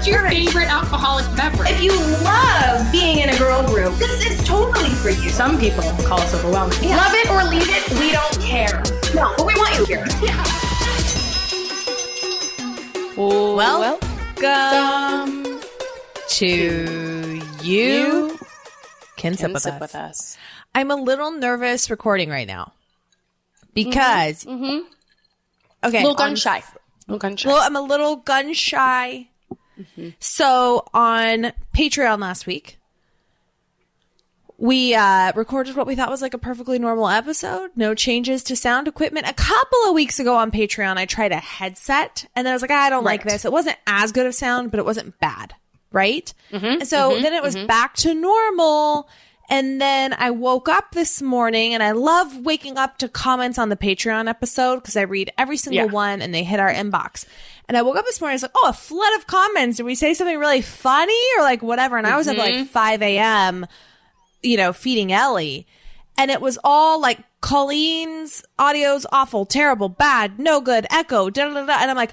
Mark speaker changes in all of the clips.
Speaker 1: What's your favorite alcoholic beverage?
Speaker 2: If you love being in a girl group, this is totally for you.
Speaker 1: Some people call us overwhelming.
Speaker 2: Yeah. Love it or leave it, we don't care. No, but we want you here.
Speaker 1: Yeah.
Speaker 3: Welcome to you. Can sip,
Speaker 4: Can
Speaker 3: with,
Speaker 4: sip
Speaker 3: us.
Speaker 4: with us.
Speaker 3: I'm a little nervous recording right now because
Speaker 4: Mm-hmm.
Speaker 3: okay, A
Speaker 4: little
Speaker 3: on-
Speaker 4: gun shy. Little gun shy.
Speaker 3: Well, I'm a little gun shy. So on Patreon last week, we uh, recorded what we thought was like a perfectly normal episode. No changes to sound equipment. A couple of weeks ago on Patreon, I tried a headset, and then I was like, ah, I don't like this. It wasn't as good of sound, but it wasn't bad, right? Mm-hmm. and so mm-hmm. then it was mm-hmm. back to normal. And then I woke up this morning and I love waking up to comments on the Patreon episode because I read every single
Speaker 4: Yeah.
Speaker 3: one and they hit our inbox. And I woke up this morning, I was like, oh, a flood of comments. Did we say something really funny or like whatever? And I was up at like mm-hmm. 5 a.m., you know, feeding Ellie. And it was all like Colleen's audio's awful, terrible, bad, no good, echo, da da da. And I'm like,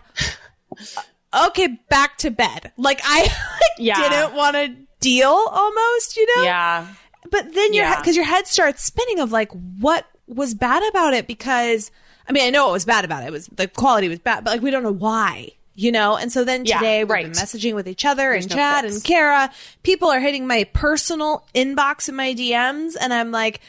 Speaker 3: okay, back to bed. Like I like,
Speaker 4: Yeah.
Speaker 3: didn't want to deal almost, you know?
Speaker 4: yeah.
Speaker 3: But then your
Speaker 4: Yeah.
Speaker 3: because your head starts spinning of like what was bad about it because I mean I know what was bad about it. It was the quality was bad, but like we don't know why. You know, and so then
Speaker 4: Yeah,
Speaker 3: today we've
Speaker 4: right.
Speaker 3: been messaging with each other and
Speaker 4: no
Speaker 3: Chad
Speaker 4: fix.
Speaker 3: and Kara. People are hitting my personal inbox and my DMs, and I'm like,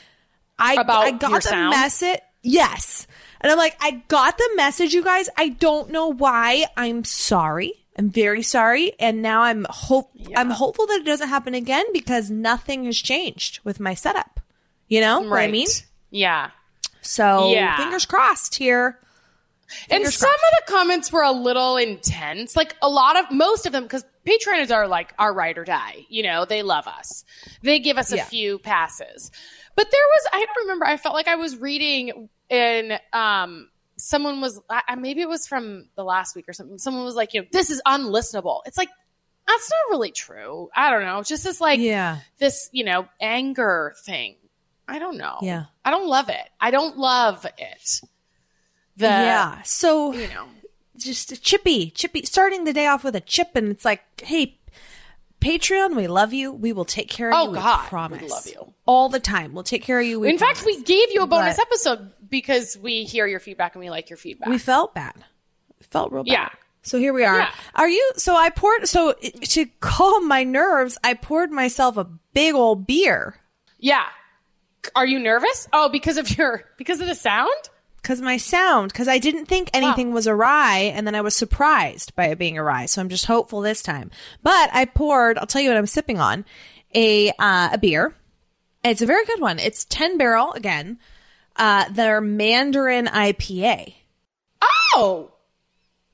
Speaker 3: I
Speaker 4: About
Speaker 3: I got the message. Yes, and I'm like, I got the message, you guys. I don't know why. I'm sorry. I'm very sorry, and now I'm hope I'm hopeful that it doesn't happen again because nothing has changed with my setup. You know what I mean?
Speaker 4: Yeah.
Speaker 3: So
Speaker 4: Yeah.
Speaker 3: fingers crossed here.
Speaker 4: And
Speaker 3: Fingers
Speaker 4: some
Speaker 3: crossed.
Speaker 4: of the comments were a little intense. Like a lot of most of them, because Patreoners are like our ride or die. You know, they love us. They give us a
Speaker 3: Yeah.
Speaker 4: few passes. But there was, I don't remember. I felt like I was reading and um, someone was, I, maybe it was from the last week or something. Someone was like, you know, this is unlistenable. It's like that's not really true. I don't know. Just this like
Speaker 3: Yeah.
Speaker 4: this, you know, anger thing. I don't know.
Speaker 3: Yeah.
Speaker 4: I don't love it. I don't love it. The
Speaker 3: yeah. So
Speaker 4: you know.
Speaker 3: just chippy, chippy, starting the day off with a chip, and it's like, hey, Patreon, we love you. We will take care of
Speaker 4: Oh,
Speaker 3: you. we
Speaker 4: God, we
Speaker 3: promise.
Speaker 4: love you.
Speaker 3: all the time. We'll take care of you. We
Speaker 4: In fact, we gave you a bonus
Speaker 3: But-
Speaker 4: episode because we hear your feedback and we like your feedback.
Speaker 3: we felt bad. We felt real bad.
Speaker 4: Yeah.
Speaker 3: So here we are.
Speaker 4: Yeah.
Speaker 3: Are you? So I poured. So to calm my nerves, I poured myself a big old beer
Speaker 4: yeah. Are you nervous? Oh, because of your because of the sound?
Speaker 3: Because my sound. Because I didn't think anything was awry, and then I was surprised by it being awry. So I'm just hopeful this time. But I poured. I'll tell you what I'm sipping on a uh, a beer. It's a very good one. It's ten barrel again. Uh, their Mandarin IPA.
Speaker 4: Oh.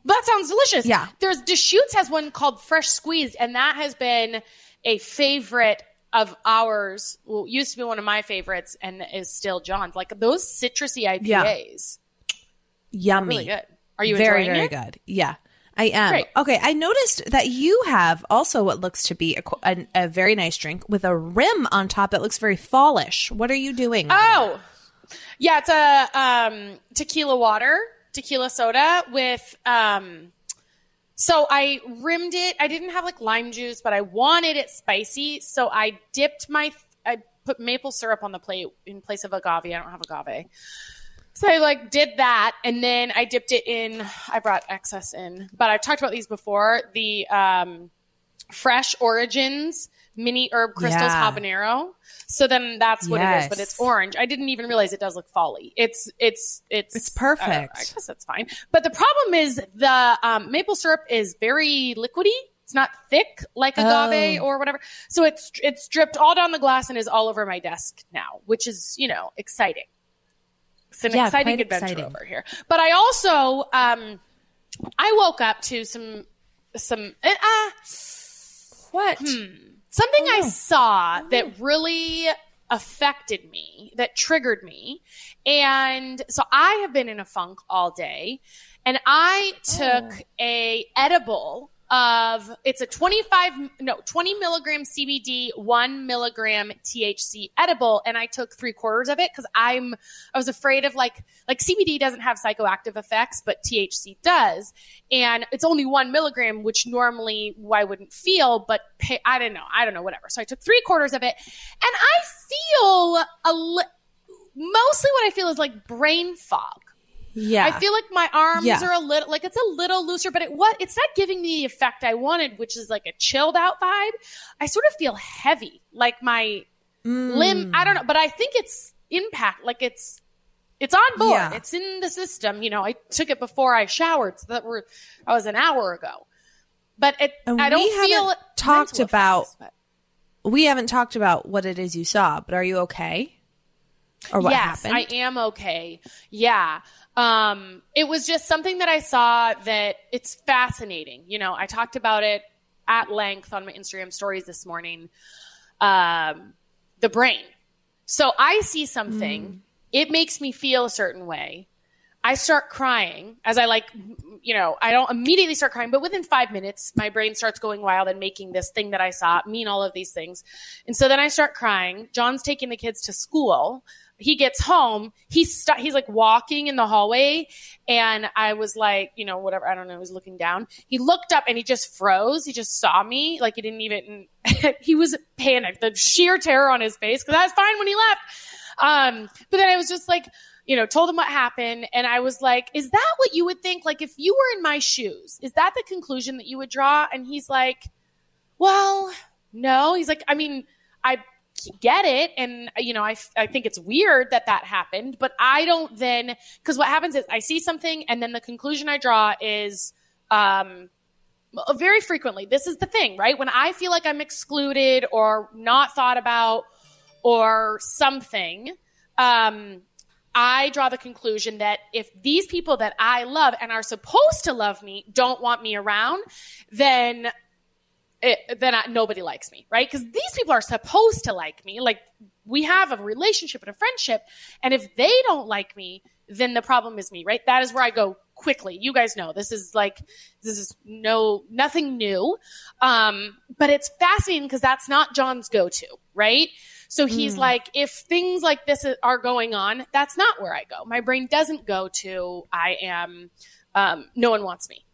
Speaker 4: That sounds delicious.
Speaker 3: Yeah.
Speaker 4: There's Deschutes has one called Fresh Squeezed, and that has been a favorite of ours. Well, used to be one of my favorites and is still John's. Like those citrusy IPAs. Yeah.
Speaker 3: Yummy.
Speaker 4: Really good. Are you
Speaker 3: very very
Speaker 4: it?
Speaker 3: good yeah i am
Speaker 4: Great.
Speaker 3: okay i noticed that you have also what looks to be a, a, a very nice drink with a rim on top that looks very fallish what are you doing?
Speaker 4: Oh, yeah, it's a um, tequila water, tequila soda with. Um, so I rimmed it. I didn't have like lime juice, but I wanted it spicy, so I dipped my. I put maple syrup on the plate in place of agave. I don't have agave. So I like did that, and then I dipped it in. I brought excess in, but I've talked about these before. The um, Fresh Origins mini herb crystals
Speaker 3: Yeah.
Speaker 4: habanero. So then that's what it is, but it's orange. I didn't even realize it does look folly. It's it's it's
Speaker 3: It's
Speaker 4: don't
Speaker 3: perfect.
Speaker 4: I, guess that's fine. But the problem is the um, maple syrup is very liquidy. It's not thick like agave
Speaker 3: Oh.
Speaker 4: or whatever. So it's it's dripped all down the glass and is all over my desk now, which is you know exciting. It's an
Speaker 3: Yeah,
Speaker 4: exciting adventure
Speaker 3: exciting.
Speaker 4: over here. But I also um, I woke up to some some uh,
Speaker 3: what? Hmm.
Speaker 4: Something I oh. saw oh. that really affected me, that triggered me. And so I have been in a funk all day and I oh. took a edible of it's a 25 no 20 milligram cbd 1 milligram thc edible and i took three quarters of it because i'm i was afraid of like like cbd doesn't have psychoactive effects but thc does. And it's only one milligram which normally i wouldn't feel but pay, i don't know i don't know whatever. So i took three quarters of it and i feel a li- mostly what i feel is like brain fog
Speaker 3: Yeah.
Speaker 4: I feel like my arms
Speaker 3: Yeah.
Speaker 4: are a little like it's a little looser, but it what it's not giving me the effect I wanted, which is like a chilled out vibe. I sort of feel heavy, like my
Speaker 3: Mm.
Speaker 4: limb. I don't know, but I think it's impact, like it's it's on board.
Speaker 3: Yeah.
Speaker 4: It's in the system. You know, I took it before I showered, so that were I was an hour ago. But it,
Speaker 3: And
Speaker 4: I don't
Speaker 3: we
Speaker 4: feel
Speaker 3: haven't talked about-
Speaker 4: effects,
Speaker 3: we haven't talked about what it is you saw, but are you okay? Or what
Speaker 4: yes,
Speaker 3: happened?
Speaker 4: I am okay. Yeah. Um, it was just something that I saw that it's fascinating. You know, I talked about it at length on my Instagram stories this morning. Um, the brain. So I see something, it makes me feel a certain way. I start crying as I like, you know, I don't immediately start crying, but within five minutes, my brain starts going wild and making this thing that I saw mean all of these things. And so then I start crying. John's taking the kids to school. He gets home. He's st- he's like walking in the hallway, and I was like, you know, whatever. I don't know. He was looking down. He looked up and he just froze. He just saw me, like he didn't even. he was panicked. The sheer terror on his face because I was fine when he left. Um, but then I was just like, you know, told him what happened. And I was like, is that what you would think? Like, if you were in my shoes, is that the conclusion that you would draw? And he's like, well, no. He's like, I mean, I get it. And, you know, I, I think it's weird that that happened, but I don't then, because what happens is I see something and then the conclusion I draw is, um, very frequently, this is the thing, right? When I feel like I'm excluded or not thought about or something, um, I draw the conclusion that if these people that I love and are supposed to love me don't want me around, then it, then I, nobody likes me, right? Because these people are supposed to like me. Like we have a relationship and a friendship, and if they don't like me, then the problem is me, right? That is where I go quickly. You guys know this is like this is no nothing new, um, but it's fascinating because that's not John's go-to, right? So he's like, if things like this are going on, that's not where I go. My brain doesn't go to I am. Um, no one wants me,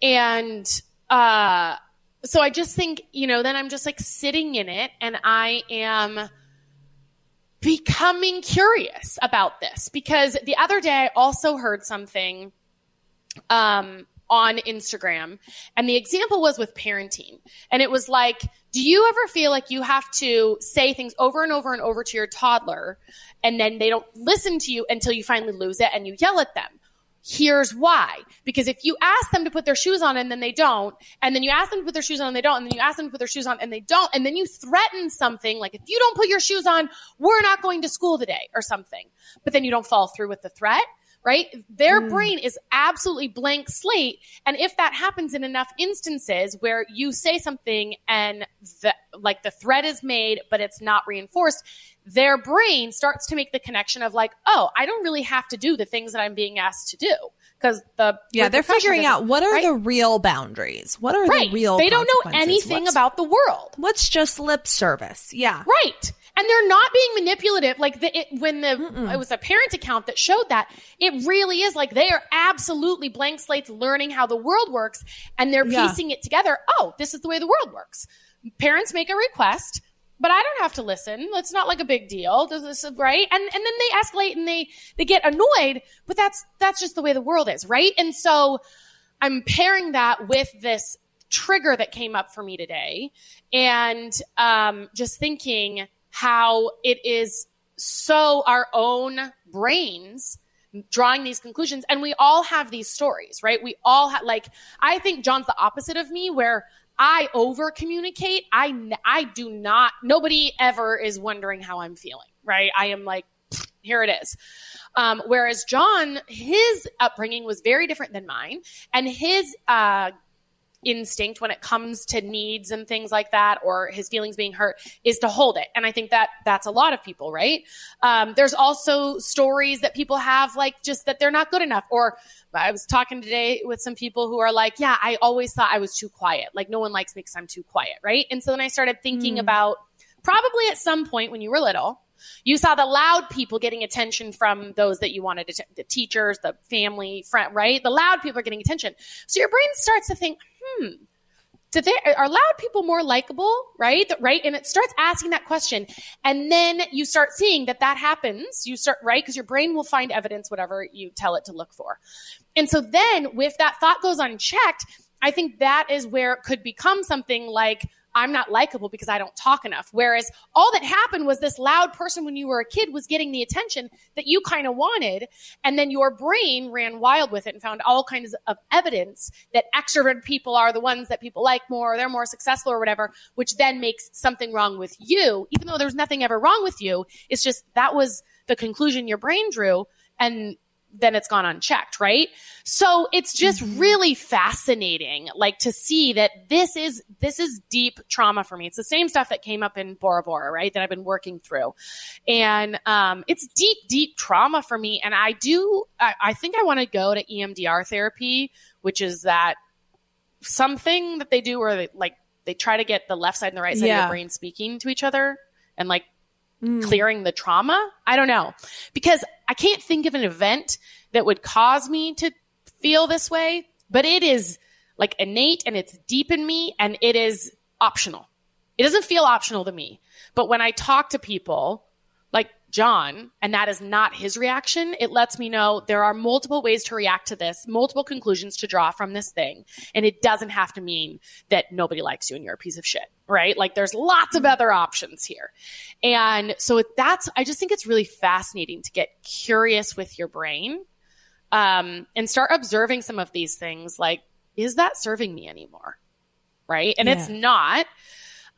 Speaker 4: and uh, so I just think you know. Then I'm just like sitting in it, and I am becoming curious about this because the other day I also heard something um, on Instagram, and the example was with parenting. And it was like, do you ever feel like you have to say things over and over and over to your toddler, and then they don't listen to you until you finally lose it and you yell at them? Here's why. Because if you ask them to put their shoes on and then they don't, and then you ask them to put their shoes on and they don't, and then you ask them to put their shoes on and they don't, and then you threaten something like, if you don't put your shoes on, we're not going to school today or something. But then you don't follow through with the threat, right? Their mm. brain is absolutely blank slate. And if that happens in enough instances where you say something and the, like the threat is made, but it's not reinforced, their brain starts to make the connection of like, oh, I don't really have to do the things that I'm being asked to do because the
Speaker 3: yeah, they're figuring out what are
Speaker 4: right?
Speaker 3: the real boundaries. What are
Speaker 4: right.
Speaker 3: the real
Speaker 4: They don't know anything
Speaker 3: What's-
Speaker 4: about the world.
Speaker 3: what's just lip service. Yeah.
Speaker 4: Right. And they're not being manipulative. Like the, it, when the it was a parent account that showed that it really is like they are absolutely blank slates, learning how the world works, and they're
Speaker 3: Yeah.
Speaker 4: piecing it together. Oh, this is the way the world works. Parents make a request, but I don't have to listen. It's not like a big deal. Does this right? And and then they escalate and they they get annoyed. But that's that's just the way the world is, right? And so I'm pairing that with this trigger that came up for me today and um, just thinking how it is so our own brains drawing these conclusions. And we all have these stories right? We all have like i think john's the opposite of me where i over communicate i i do not nobody ever is wondering how i'm feeling right? I am like here it is. Um, whereas John, his upbringing was very different than mine, and his uh, instinct when it comes to needs and things like that or his feelings being hurt is to hold it. And i think that that's a lot of people right? Um, there's also stories that people have like just that they're not good enough. Or i was talking today with some people who are like yeah i always thought i was too quiet. Like no one likes me because i'm too quiet right? And so then i started thinking
Speaker 3: Mm.
Speaker 4: about probably at some point when you were little you saw the loud people getting attention from those that you wanted to, the teachers, the family, friend, right? The loud people are getting attention. So your brain starts to think, hmm, do they, are loud people more likable, right? Right. And it starts asking that question. And then you start seeing that that happens. You start, right? Because your brain will find evidence, whatever you tell it to look for. And so then if that thought goes unchecked, I think that is where it could become something like, I'm not likable because I don't talk enough. Whereas all that happened was this loud person when you were a kid was getting the attention that you kind of wanted. And then your brain ran wild with it and found all kinds of evidence that extroverted people are the ones that people like more, or they're more successful or whatever, which then makes something wrong with you, even though there's nothing ever wrong with you. It's just that was the conclusion your brain drew. And then it's gone unchecked, right? So it's just really fascinating, like to see that this is this is deep trauma for me. It's the same stuff that came up in Bora Bora, right? That I've been working through, and um, it's deep, deep trauma for me. And I do, I, I think I want to go to EMDR therapy, which is that something that they do where they like they try to get the left side and the right side of
Speaker 3: Yeah.
Speaker 4: your brain speaking to each other and like
Speaker 3: Mm.
Speaker 4: clearing the trauma. I don't know. Because I can't think of an event that would cause me to feel this way, but it is like innate and it's deep in me and it is optional. It doesn't feel optional to me. But when I talk to people like John, and that is not his reaction, it lets me know there are multiple ways to react to this, multiple conclusions to draw from this thing. And it doesn't have to mean that nobody likes you and you're a piece of shit, right? Like there's lots of other options here. And so that's, I just think it's really fascinating to get curious with your brain um, and start observing some of these things like, is that serving me anymore? Right. And it's not.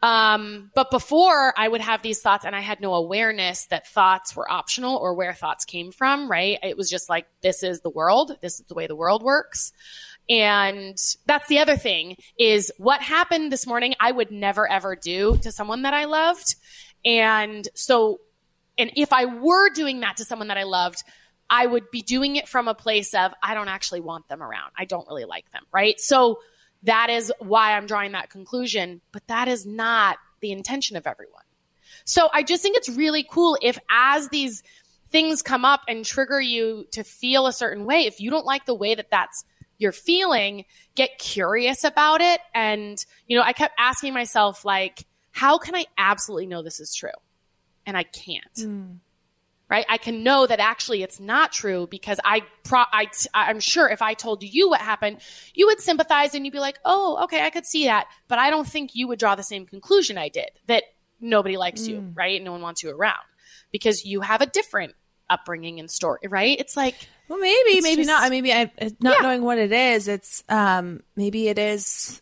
Speaker 4: Um, but before I would have these thoughts and I had no awareness that thoughts were optional or where thoughts came from, right? It was just like, this is the world. This is the way the world works. And that's the other thing is what happened this morning, I would never ever do to someone that I loved. And so, and if I were doing that to someone that I loved, I would be doing it from a place of, I don't actually want them around. I don't really like them, right? So that is why I'm drawing that conclusion, but that is not the intention of everyone. So I just think it's really cool if as these things come up and trigger you to feel a certain way, if you don't like the way that that's you're feeling, get curious about it. And, you know, I kept asking myself, like, how can I absolutely know this is true? And I can't. Hmm. Right? I can know that actually it's not true because I, pro- I, I'm sure if I told you what happened, you would sympathize and you'd be like, oh, okay, I could see that. But I don't think you would draw the same conclusion I did that nobody likes you, hmm. right? No one wants you around because you have a different upbringing and story, right? It's like,
Speaker 3: Well, maybe, maybe
Speaker 4: just-
Speaker 3: not. Maybe I, not
Speaker 4: Yeah.
Speaker 3: knowing what it is. It's um, maybe it is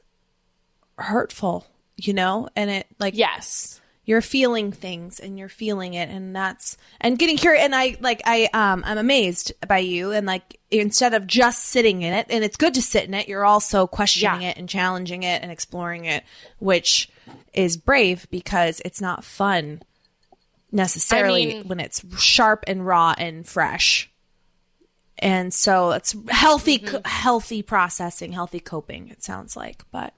Speaker 3: hurtful, you know, and it like
Speaker 4: yes.
Speaker 3: you're feeling things and you're feeling it, and that's and getting curious. And I like I um, I'm amazed by you, and like instead of just sitting in it, and it's good to sit in it, you're also questioning
Speaker 4: Yeah.
Speaker 3: it and challenging it and exploring it, which is brave because it's not fun necessarily
Speaker 4: mean-
Speaker 3: when it's sharp and raw and fresh. And so it's healthy,
Speaker 4: Mm-hmm.
Speaker 3: healthy processing, healthy coping. It sounds like, but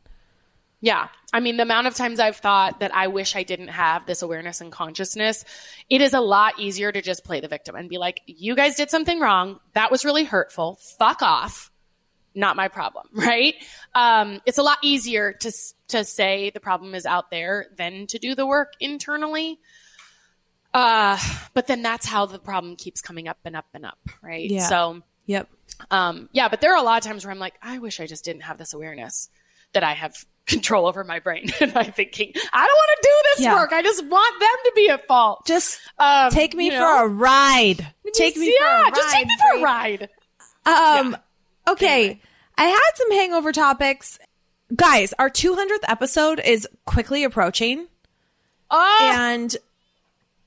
Speaker 4: Yeah. I mean, the amount of times I've thought that I wish I didn't have this awareness and consciousness, it is a lot easier to just play the victim and be like, you guys did something wrong. That was really hurtful. Fuck off. Not my problem, right? Um, it's a lot easier to, to say the problem is out there than to do the work internally. Uh, but then that's how the problem keeps coming up and up and up, right?
Speaker 3: Yeah.
Speaker 4: So,
Speaker 3: yep.
Speaker 4: um, yeah, but there are a lot of times where I'm like, I wish I just didn't have this awareness that I have control over my brain. and I'm thinking, I don't want to do this
Speaker 3: Yeah.
Speaker 4: work. I just want them to be at fault.
Speaker 3: Just
Speaker 4: Um,
Speaker 3: take me
Speaker 4: you
Speaker 3: for
Speaker 4: know?
Speaker 3: a ride. Take me for a
Speaker 4: yeah,
Speaker 3: ride.
Speaker 4: just take me for a ride.
Speaker 3: Um, okay. I had some hangover topics. Guys, our 200th episode is quickly approaching.
Speaker 4: Oh,
Speaker 3: and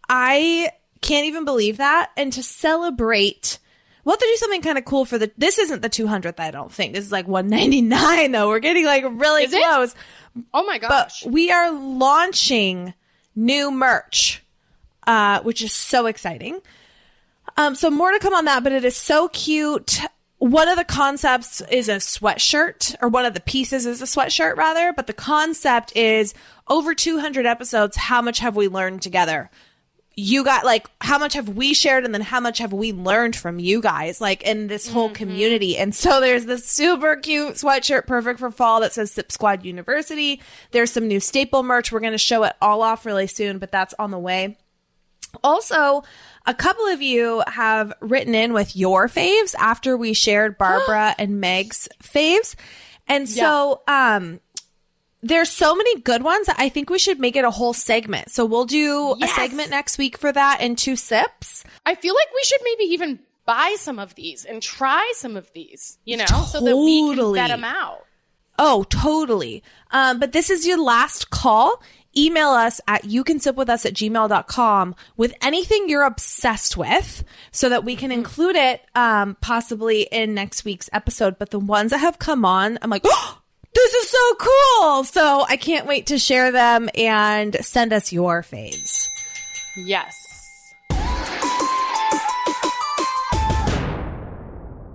Speaker 3: I can't even believe that. And to celebrate, we'll have to do something kind of cool for the. This isn't the 200th, I don't think. This is like 199 though. We're getting like really
Speaker 4: Is it?
Speaker 3: close.
Speaker 4: Oh my gosh.
Speaker 3: But we are launching new merch, uh, which is so exciting. Um, so more to come on that, but it is so cute. One of the concepts is a sweatshirt, or one of the pieces is a sweatshirt rather, but the concept is over 200 episodes. How much have we learned together? You got like, how much have we shared and then how much have we learned from you guys, like in this whole community? And so there's this super cute sweatshirt, perfect for fall that says Sip Squad University. There's some new staple merch. We're going to show it all off really soon, but that's on the way. Also, a couple of you have written in with your faves after we shared Barbara and Meg's faves. And so, um, there's so many good ones I think we should make it a whole segment. So we'll do
Speaker 4: Yes.
Speaker 3: a segment next week for that and two sips.
Speaker 4: I feel like we should maybe even buy some of these and try some of these, you know, so that we can
Speaker 3: Totally.
Speaker 4: vet them out.
Speaker 3: Oh, totally. Um, but this is your last call. Email us at you can sip with us at gmail.com with anything you're obsessed with so that we can include it um, possibly in next week's episode. But the ones that have come on, I'm like, oh, this is so cool. So I can't wait to share them and send us your faves.
Speaker 4: Yes.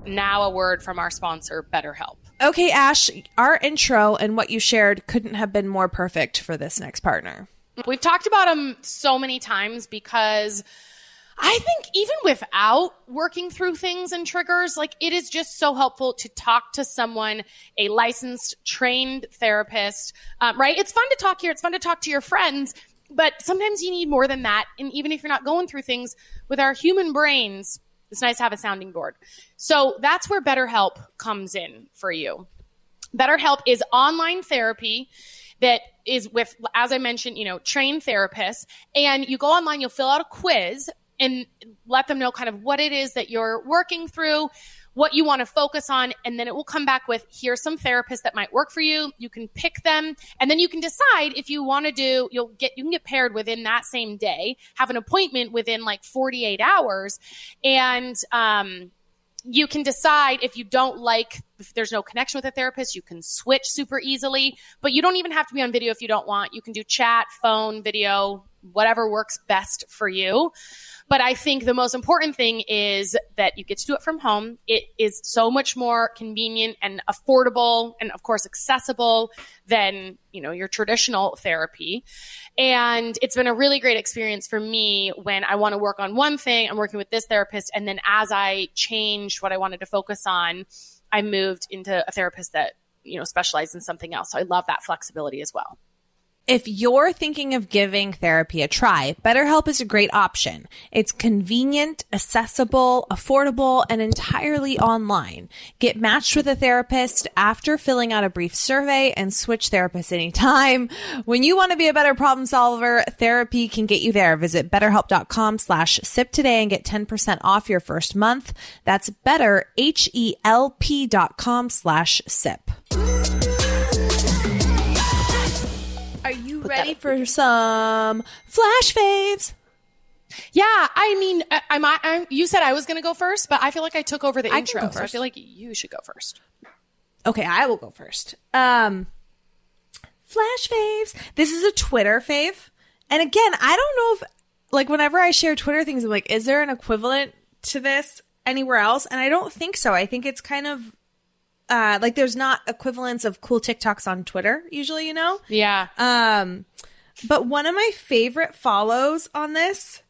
Speaker 4: Now a word from our sponsor, BetterHelp.
Speaker 3: Okay, Ash, our intro and what you shared couldn't have been more perfect for this next partner.
Speaker 4: We've talked about them so many times because I think even without working through things and triggers, like it is just so helpful to talk to someone, a licensed, trained therapist, um, right? It's fun to talk here. It's fun to talk to your friends, but sometimes you need more than that. And even if you're not going through things with our human brains, it's nice to have a sounding board. So that's where BetterHelp comes in for you. BetterHelp is online therapy that is with, as I mentioned, you know, trained therapists. And you go online, you'll fill out a quiz and let them know kind of what it is that you're working through, what you want to focus on. And then it will come back with here's some therapists that might work for you. You can pick them. And then you can decide if you want to do, you'll get, you can get paired within that same day, have an appointment within like 48 hours. And, um, you can decide if you don't like if there's no connection with a therapist you can switch super easily but you don't even have to be on video if you don't want you can do chat phone video whatever works best for you but i think the most important thing is that you get to do it from home it is so much more convenient and affordable and of course accessible than you know your traditional therapy and it's been a really great experience for me when I want to work on one thing, I'm working with this therapist. And then as I changed what I wanted to focus on, I moved into a therapist that, you know, specialized in something else. So I love that flexibility as well.
Speaker 3: If you're thinking of giving therapy a try, BetterHelp is a great option. It's convenient, accessible, affordable, and entirely online. Get matched with a therapist after filling out a brief survey and switch therapists anytime. When you want to be a better problem solver, therapy can get you there. Visit betterhelp.com slash sip today and get 10% off your first month. That's better, H-E-L-P dot com slash sip. Ready for some flash faves?
Speaker 4: Yeah. I mean, I, I'm, I'm, you said I was going to go first, but I feel like I took over the
Speaker 3: I
Speaker 4: intro. So I feel like you should go first.
Speaker 3: Okay, I will go first. Um, flash faves. This is a Twitter fave. And again, I don't know if, like, whenever I share Twitter things, I'm like, is there an equivalent to this anywhere else? And I don't think so. I think it's kind of, uh, like there's not equivalents of cool TikToks on Twitter usually, you know?
Speaker 4: Yeah.
Speaker 3: Um, but one of my favorite follows on this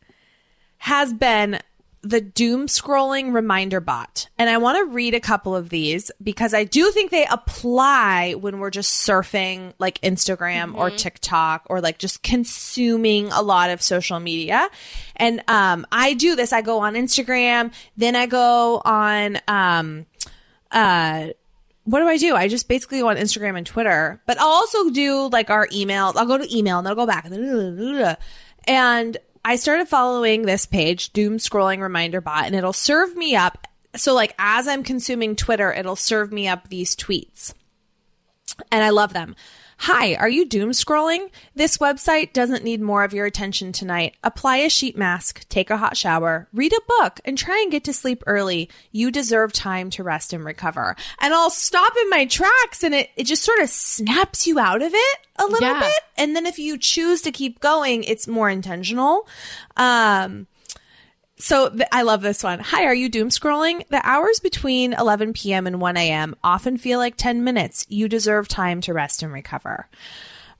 Speaker 3: has been the doom scrolling reminder bot. And I want to read a couple of these because I do think they apply when we're just surfing like Instagram or TikTok or like just consuming a lot of social media. And um I do this. I go on Instagram, then I go on um uh what do I do? I just basically go on Instagram and Twitter, but I'll also do like our email. I'll go to email and then I'll go back. And I started following this page, Doom Scrolling Reminder Bot, and it'll serve me up. So, like, as I'm consuming Twitter, it'll serve me up these tweets. and I love them. Hi, are you doom scrolling? This website doesn't need more of your attention tonight. Apply a sheet mask, take a hot shower, read a book, and try and get to sleep early. You deserve time to rest and recover. And I'll stop in my tracks and it, it just sort of snaps you out of it a little
Speaker 4: Yeah.
Speaker 3: bit. And then if you choose to keep going, it's more intentional. Um, so th- I love this one. Hi, are you doom scrolling? The hours between 11 p.m. and 1 a.m. often feel like 10 minutes. You deserve time to rest and recover.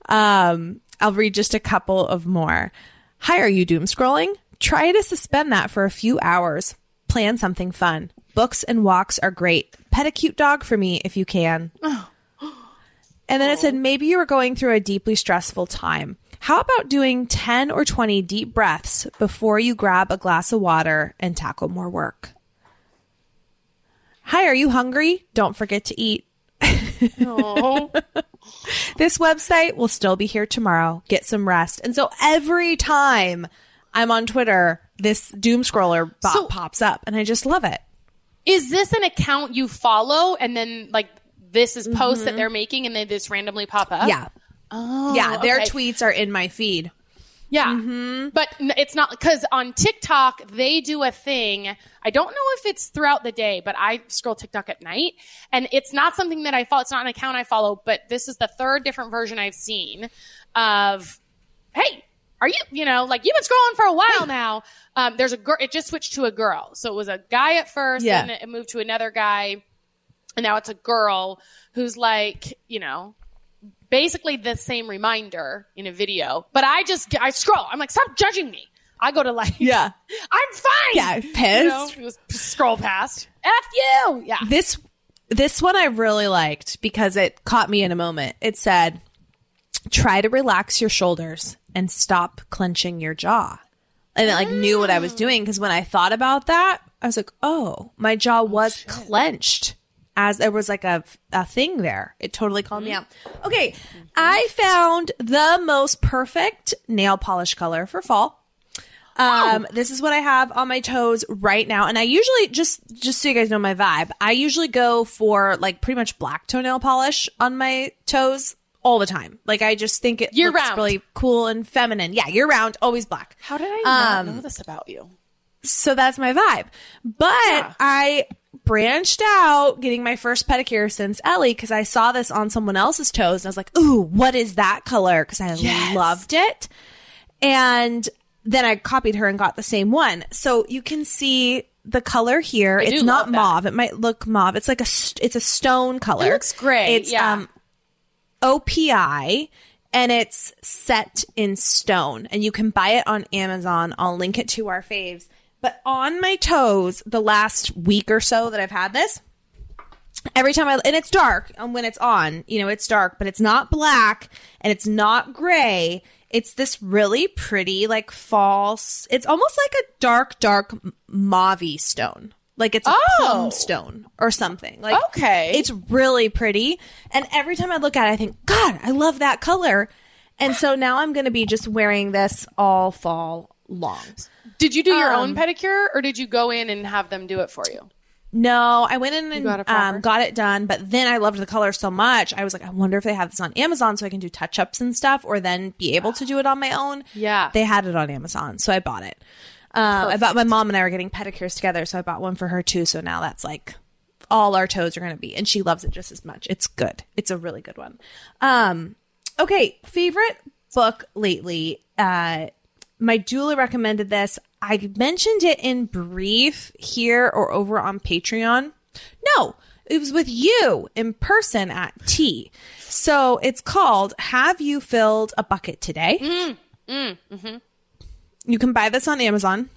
Speaker 3: Um, I'll read just a couple of more. Hi, are you doom scrolling? Try to suspend that for a few hours. Plan something fun. Books and walks are great. Pet a cute dog for me if you can. And then it said, maybe you were going through a deeply stressful time. How about doing 10 or 20 deep breaths before you grab a glass of water and tackle more work? Hi, are you hungry? Don't forget to eat. this website will still be here tomorrow. Get some rest. And so every time I'm on Twitter, this doom scroller bot
Speaker 4: So-
Speaker 3: pops up and I just love it.
Speaker 4: Is this an account you follow and then like this is posts that they're making and they just randomly pop up?
Speaker 3: Mm-hmm. Yeah.
Speaker 4: Oh,
Speaker 3: Yeah. Their
Speaker 4: okay.
Speaker 3: tweets are in my feed.
Speaker 4: Yeah.
Speaker 3: Mm-hmm.
Speaker 4: But it's not because on TikTok, they do a thing. I don't know if it's throughout the day, but I scroll TikTok at night and it's not something that I follow. It's not an account I follow, but this is the third different version I've seen of, hey, are you, you know, like you've been scrolling for a while now. Um, there's a girl, it just switched to a girl. So it was a guy at first
Speaker 3: Yeah.
Speaker 4: and it moved to another guy. And now it's a girl who's like, you know, basically the same reminder in a video, but I just I scroll. I'm like, stop judging me. I go to like,
Speaker 3: Yeah.
Speaker 4: I'm fine.
Speaker 3: Yeah,
Speaker 4: You know,
Speaker 3: pissed.
Speaker 4: scroll past. F you. Yeah.
Speaker 3: This this one I really liked because it caught me in a moment. It said, "Try to relax your shoulders and stop clenching your jaw." And it like knew what I was mm. doing because when I thought about that, I was like, "Oh, my jaw oh, was clenched." As there was like a, a thing there. It totally called me out. Okay. I found the most perfect nail polish color for fall. Um, this is what I have on my toes right now. And I usually just, just so you guys know my vibe, I usually go for like pretty much black toenail polish on my toes all the time. Like I just think it
Speaker 4: Year
Speaker 3: looks
Speaker 4: round.
Speaker 3: really cool and feminine. Yeah, year round, always black.
Speaker 4: How did I not
Speaker 3: Um,
Speaker 4: know this about you?
Speaker 3: So that's my vibe. But I branched out getting my first pedicure since Ellie because I saw this on someone else's toes and I was like, ooh, what is that color? Because I
Speaker 4: Yes.
Speaker 3: loved it. And then I copied her and got the same one. So you can see the color here.
Speaker 4: I
Speaker 3: it's not mauve. It might look mauve. It's like a st- it's a stone color.
Speaker 4: It looks great,
Speaker 3: It's
Speaker 4: yeah.
Speaker 3: um OPI and it's set in stone and you can buy it on Amazon. I'll link it to our faves. But on my toes, the last week or so that I've had this, every time I, and it's dark and when it's on, you know, it's dark, but it's not black and it's not gray. It's this really pretty, like false, it's almost like a dark, dark mauve stone. Like it's a
Speaker 4: Oh.
Speaker 3: plum stone or something. Like
Speaker 4: Okay.
Speaker 3: it's really pretty. And every time I look at it, I think, God, I love that color. And so now I'm going to be just wearing this all fall long.
Speaker 4: Did you do your
Speaker 3: um,
Speaker 4: own pedicure or did you go in and have them do it for you?
Speaker 3: No, I went in and
Speaker 4: got it
Speaker 3: um, got it done, but then I loved the color so much. I was like, I wonder if they have this on Amazon so I can do touch ups and stuff, or then be able to do it on my own.
Speaker 4: Yeah.
Speaker 3: they had it on Amazon, so I bought it. Uh, I bought my mom and I were getting pedicures together, so I bought one for her too. So now that's like all our toes are going to be, and she loves it just as much. It's good. It's a really good one. Um, okay, favorite book lately. Uh, my doula recommended this. I mentioned it in brief here or over on Patreon. No, it was with you in person at tea. So it's called Have You Filled a Bucket Today? Mm, mm, mm-hmm. You can buy this on Amazon.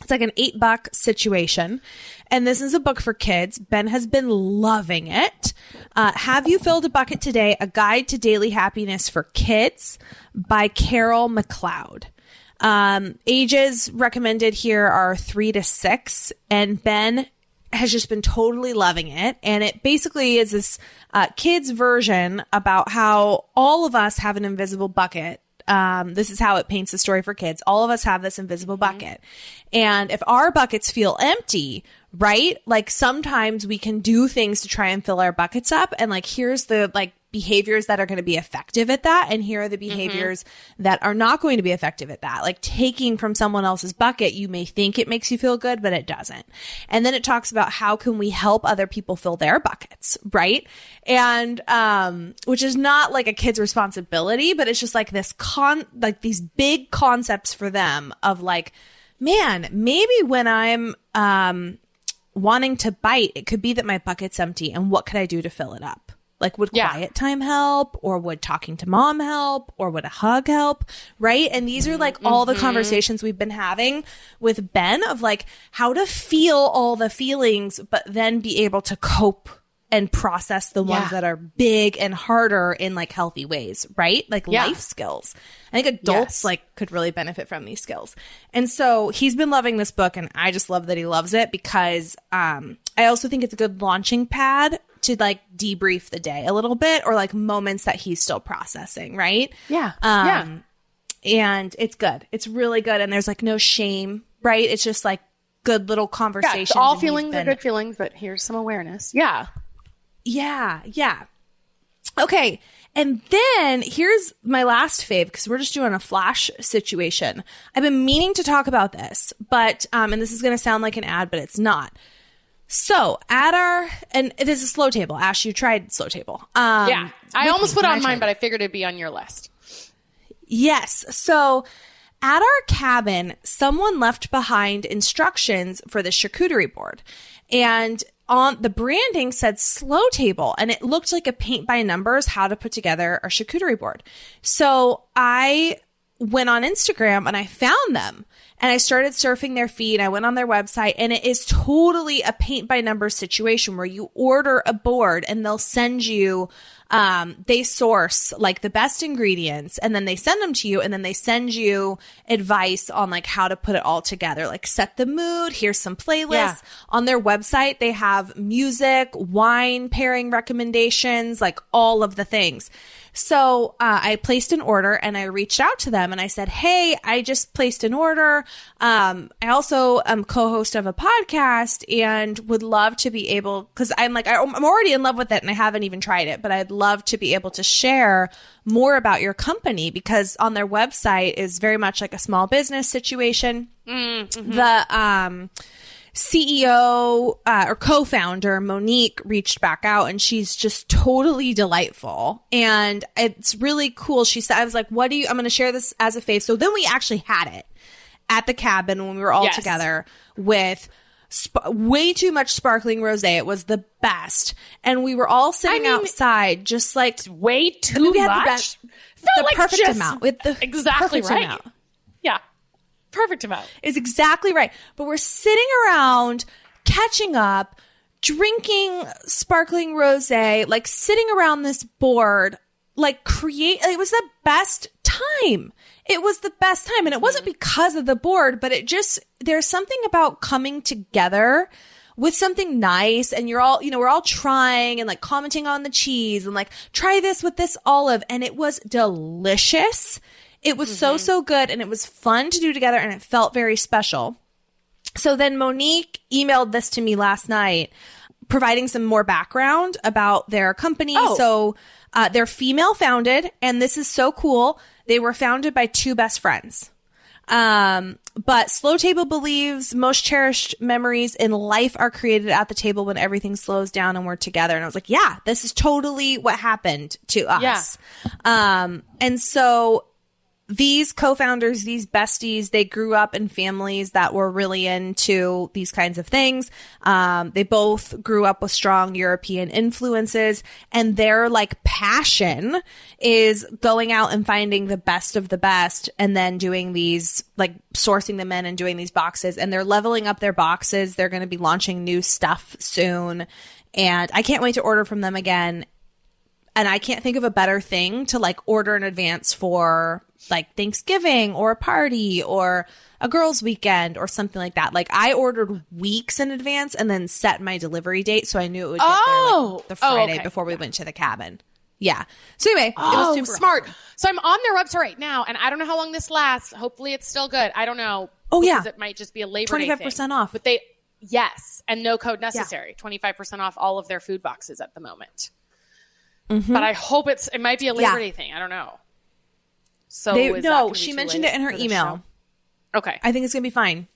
Speaker 3: It's like an eight buck situation. And this is a book for kids. Ben has been loving it. Uh, Have You Filled a Bucket Today? A Guide to Daily Happiness for Kids by Carol McCloud. Um, ages recommended here are three to six. And Ben has just been totally loving it. And it basically is this uh, kids version about how all of us have an invisible bucket. Um, this is how it paints the story for kids. All of us have this invisible bucket. And if our buckets feel empty, right? Like sometimes we can do things to try and fill our buckets up. And like, here's the like behaviors that are going to be effective at that and here are the behaviors that are not going to be effective at that. Like taking from someone else's bucket you may think it makes you feel good but it doesn't. And then it talks about how can we help other people fill their buckets right? And um which is not like a kid's responsibility but it's just like this con like these big concepts for them of like man maybe when i'm um wanting to bite it could be that my bucket's empty and what could i do to fill it up like, would
Speaker 4: Yeah.
Speaker 3: quiet time help? Or would talking to mom help? Or would a hug help? Right. And these are like all the conversations we've been having with Ben of like how to feel all the feelings, but then be able to cope and process the ones
Speaker 4: Yeah.
Speaker 3: that are big and harder in like healthy ways, right? Like
Speaker 4: Yeah.
Speaker 3: life skills. I think adults
Speaker 4: Yes.
Speaker 3: like could really benefit from these skills. And so he's been loving this book and I just love that he loves it because um I also think it's a good launching pad to like debrief the day a little bit or like moments that he's still processing, right?
Speaker 4: Yeah.
Speaker 3: Um
Speaker 4: yeah.
Speaker 3: and it's good. It's really good and there's like no shame, right? It's just like good little
Speaker 4: Yeah,
Speaker 3: conversations.
Speaker 4: all
Speaker 3: and he's
Speaker 4: feelings are good feelings, but here's some awareness. Yeah.
Speaker 3: Yeah, yeah. Okay. And then here's my last fave because we're just doing a flash situation. I've been meaning to talk about this, but, um, and this is going to sound like an ad, but it's not. So at our, and it is a slow table. Ash, you tried slow table. Um,
Speaker 4: Yeah. I almost put it on mine, but I figured it'd be on your list.
Speaker 3: Yes. So at our cabin, someone left behind instructions for the charcuterie board. And on the branding said slow table and it looked like a paint by numbers how to put together a charcuterie board. So I went on Instagram and I found them. And I started surfing their feed. I went on their website and it is totally a paint by numbers situation where you order a board and they'll send you um, they source like the best ingredients and then they send them to you and then they send you advice on like how to put it all together. Like set the mood. Here's some playlists.
Speaker 4: Yeah.
Speaker 3: on their website they have music wine pairing recommendations like all of the things so uh, I placed an order and I reached out to them and I said, Hey, I just placed an order. Um, I also am co-host of a podcast and would love to be able, cause I'm like, I'm already in love with it and I haven't even tried it, but I'd love to be able to share more about your company because on their website is very much like a small business situation. The, um, CEO uh, or co-founder Monique reached back out and she's just totally delightful and it's really cool. She said, I was like, what do you, I'm going to share this as a face. So then we actually had it at the cabin when we were all
Speaker 4: Yes.
Speaker 3: together with sp- way too much sparkling rosé. It was the best. And we were all sitting
Speaker 4: mean-
Speaker 3: outside just like
Speaker 4: Way too
Speaker 3: we had the
Speaker 4: much.
Speaker 3: best- the
Speaker 4: like
Speaker 3: perfect amount with the
Speaker 4: exactly right.
Speaker 3: amount.
Speaker 4: Perfect amount.
Speaker 3: is exactly right. But we're sitting around catching up, drinking sparkling rosé, like sitting around this board, like create it was the best time. It was the best time and it wasn't mm-hmm. because of the board, but it just there's something about coming together with something nice and you're all, you know, we're all trying and like commenting on the cheese and like try this with this olive and it was delicious. It was so, so good and it was fun to do together and it felt very special. So then Monique emailed this to me last night, providing some more background about their company.
Speaker 4: Oh.
Speaker 3: So uh, they're female founded, and this is so cool. They were founded by two best friends. Um, but Slow Table believes most cherished memories in life are created at the table when everything slows down and we're together. And I was like, yeah, this is totally what happened to us. Um, and so these co-founders, these besties, they grew up in families that were really into these kinds of things. Um, they both grew up with strong European influences and their like passion is going out and finding the best of the best and then doing these like sourcing them in and doing these boxes and they're leveling up their boxes. They're going to be launching new stuff soon. And I can't wait to order from them again and I can't think of a better thing to like order in advance for like Thanksgiving or a party or a girls' weekend or something like that. Like I ordered weeks in advance and then set my delivery date so I knew it would get there
Speaker 4: Oh.
Speaker 3: like the
Speaker 4: Oh,
Speaker 3: Friday
Speaker 4: okay.
Speaker 3: before we went to the cabin. Yeah. So anyway, it
Speaker 4: Oh,
Speaker 3: was super
Speaker 4: smart.
Speaker 3: awesome.
Speaker 4: So I'm on their website right now, and I don't know how long this lasts. Hopefully, it's still good. I don't know.
Speaker 3: Oh, yeah.
Speaker 4: it might just be a Labor Day
Speaker 3: 25% off.
Speaker 4: But they, yes, and no code necessary. Twenty five percent off all of their food boxes at the moment. Mm-hmm. but I hope it's it might be a Labor
Speaker 3: Yeah.
Speaker 4: Day thing. I don't know. So
Speaker 3: They, no, she mentioned it in her email.
Speaker 4: show? Okay,
Speaker 3: I think it's gonna be fine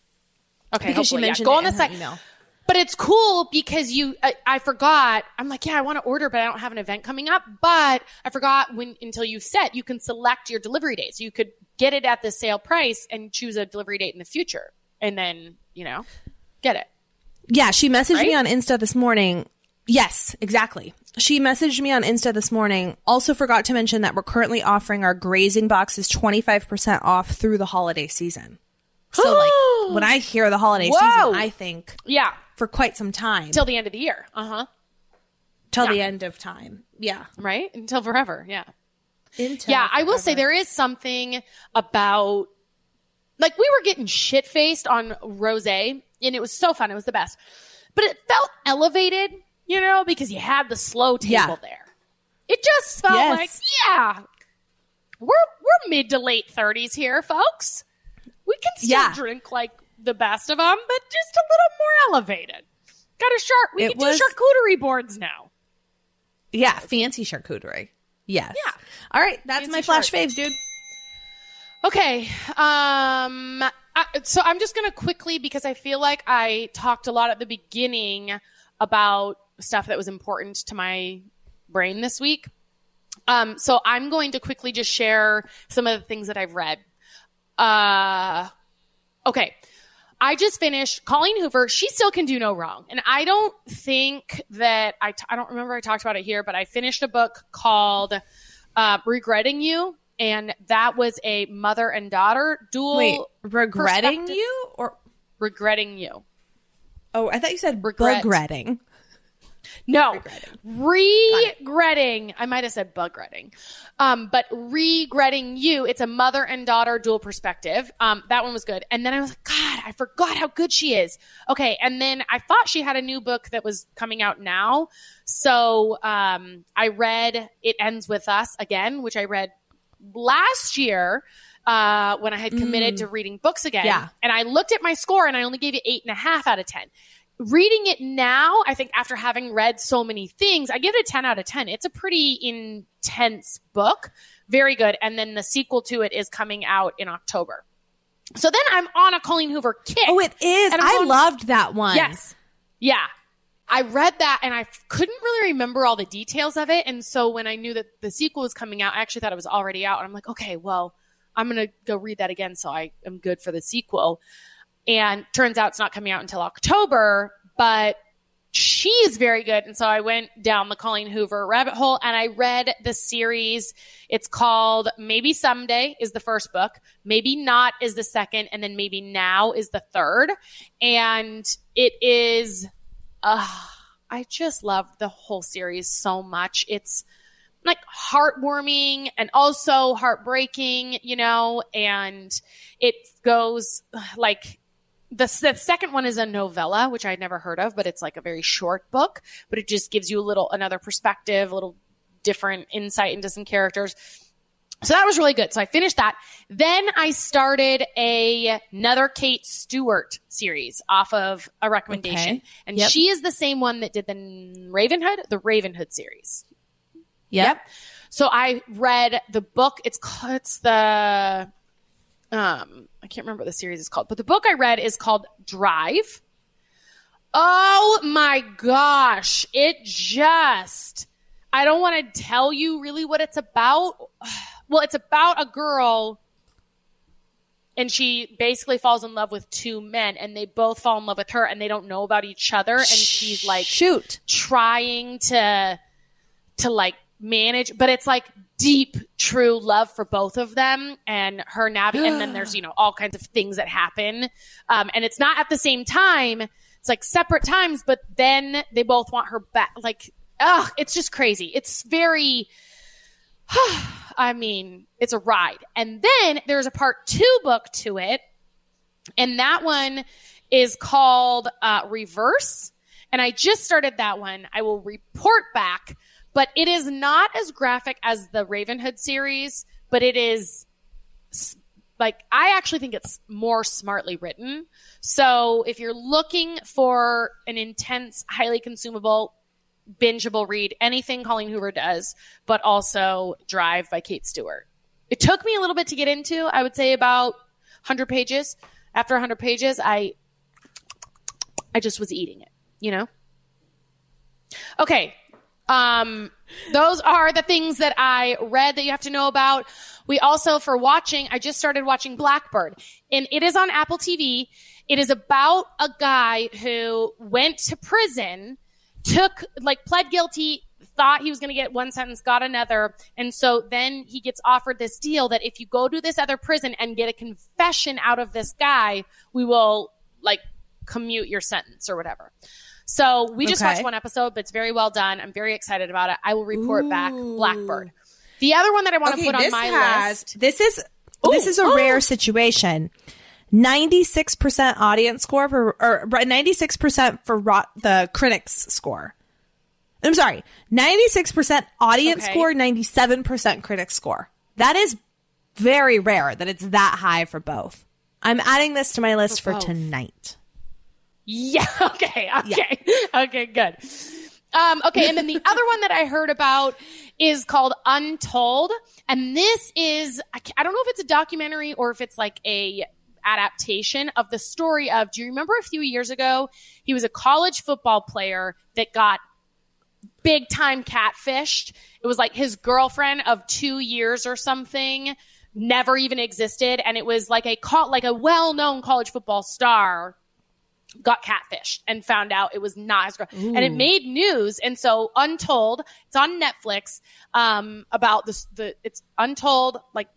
Speaker 4: okay.
Speaker 3: because she
Speaker 4: hopefully, yeah.
Speaker 3: mentioned
Speaker 4: Go on the site.
Speaker 3: email.
Speaker 4: But it's cool because you, I, I forgot. I'm like, yeah, I want to order, but I don't have an event coming up. But I forgot when until you set, you can select your delivery date. So you could get it at the sale price and choose a delivery date in the future, and then you know, get it.
Speaker 3: Yeah, she messaged me on Insta this morning. Yes, exactly. She messaged me on Insta this morning. Also forgot to mention that we're currently offering our grazing boxes 25% off through the holiday season. So like when I hear the holiday
Speaker 4: Whoa.
Speaker 3: season, I think
Speaker 4: Yeah,
Speaker 3: for quite some time
Speaker 4: till the end of the year. Uh huh.
Speaker 3: till the end of time. Yeah.
Speaker 4: Right until forever. Yeah.
Speaker 3: Until
Speaker 4: Yeah, I will say there is something about like we were getting shit faced on rose and it was so fun. It was the best. But it felt elevated, you know, because you had the slow table
Speaker 3: Yeah.
Speaker 4: there. It just felt
Speaker 3: Yes.
Speaker 4: like, yeah, we're we're mid to late 30s here, folks. We can still
Speaker 3: Yeah.
Speaker 4: drink like the best of them, but just a little more elevated. Got a shark. We
Speaker 3: It
Speaker 4: can
Speaker 3: was-
Speaker 4: do charcuterie boards now.
Speaker 3: Yeah, fancy charcuterie. Yes.
Speaker 4: Yeah.
Speaker 3: All right, that's
Speaker 4: Fancy
Speaker 3: my flash faves, dude.
Speaker 4: Okay. Um I, so I'm just going to quickly because I feel like I talked a lot at the beginning about stuff that was important to my brain this week. Um so I'm going to quickly just share some of the things that I've read. Uh okay. I just finished Colleen Hoover. She still can do no wrong. And I don't think that I, t- I don't remember I talked about it here, but I finished a book called uh, Regretting You. And that was a mother and daughter dual
Speaker 3: Wait, regretting you or
Speaker 4: regretting you.
Speaker 3: Oh, I thought you said
Speaker 4: Regret.
Speaker 3: regretting.
Speaker 4: No, regretting. I might have said bugretting, um, but regretting you. It's a mother and daughter dual perspective. Um, that one was good. And then I was like, God, I forgot how good she is. Okay, and then I thought she had a new book that was coming out now, so um, I read "It Ends with Us" again, which I read last year. Uh, when I had committed to reading books again,
Speaker 3: Yeah.
Speaker 4: and I looked at my score and I only gave it eight and a half out of 10 reading it now, I think after having read so many things, I give it a 10 out of 10. It's a pretty intense book. Very good. And then the sequel to it is coming out in October. So then I'm on a Colleen Hoover kick.
Speaker 3: Oh, it is. I
Speaker 4: going-
Speaker 3: loved that one.
Speaker 4: Yes. Yeah. I read that and I couldn't really remember all the details of it. And so when I knew that the sequel was coming out, I actually thought it was already out. And I'm like, okay, well, I'm going to go read that again so I am good for the sequel. And turns out it's not coming out until October, but she is very good. And so I went down the Colleen Hoover rabbit hole and I read the series. It's called Maybe Someday is the first book. Maybe Not is the second. And then Maybe Now is the third. And it is, uh, I just love the whole series so much. It's like heartwarming and also heartbreaking, you know, and it goes like the, the second one is a novella, which I'd never heard of, but it's like a very short book, but it just gives you a little, another perspective, a little different insight into some characters. So that was really good. So I finished that. Then I started a, another Kate Stewart series off of a recommendation.
Speaker 3: Okay.
Speaker 4: And
Speaker 3: Yep.
Speaker 4: she is the same one that did the Ravenhood, the Ravenhood series.
Speaker 3: Yep.
Speaker 4: So I read the book. It's called, it's the um I can't remember what the series is called, but the book I read is called Drive. Oh my gosh, it just I don't want to tell you really what it's about. Well, it's about a girl and she basically falls in love with two men and they both fall in love with her and they don't know about each other and she's like
Speaker 3: shoot.
Speaker 4: trying to to like manage but it's like deep true love for both of them and her nav and then there's you know all kinds of things that happen um and it's not at the same time it's like separate times but then they both want her back like ugh it's just crazy it's very I mean, it's a ride. And then there's a part two book to it. And that one is called uh, Reverse. And I just started that one. I will report back, but it is not as graphic as the Ravenhood series, but it is like, I actually think it's more smartly written. So if you're looking for an intense, highly consumable, bingeable read, anything Colleen Hoover does, but also Drive by Kate Stewart. It took me a little bit to get into. I would say about 100 pages. After 100 pages, I I just was eating it, you know? Okay. Um those are the things that I read that you have to know about. We also for watching, I just started watching Blackbird and it is on Apple TV. It is about a guy who went to prison, took like pled guilty, thought he was going to get one sentence, got another. And so then he gets offered this deal that if you go to this other prison and get a confession out of this guy, we will like commute your sentence or whatever. So we just
Speaker 3: Okay.
Speaker 4: watched one episode, but it's very well done. I'm very excited about it. I will report back Blackbird. The other one that I want to put on my list.
Speaker 3: This is this is a rare oh. situation. Ninety six percent audience score for or ninety six percent for rot, the critics score. I'm sorry, ninety six percent audience
Speaker 4: Okay.
Speaker 3: score, ninety seven percent critics score. That is very rare that it's that high for both. I'm adding this to my list for,
Speaker 4: both.
Speaker 3: tonight.
Speaker 4: Yeah. Okay. Okay. Okay. Good. Um, okay. And then the other one that I heard about is called Untold, and this is I don't know if it's a documentary or if it's like a adaptation of the story of. Do you remember a few years ago he was a college football player that got big time catfished. It was like his girlfriend of two years or something never even existed. And it was like a like a well known college football star got catfished and found out it was not his girl. And it made news. And so Untold, it's on Netflix, um, about this, the, it's Untold, like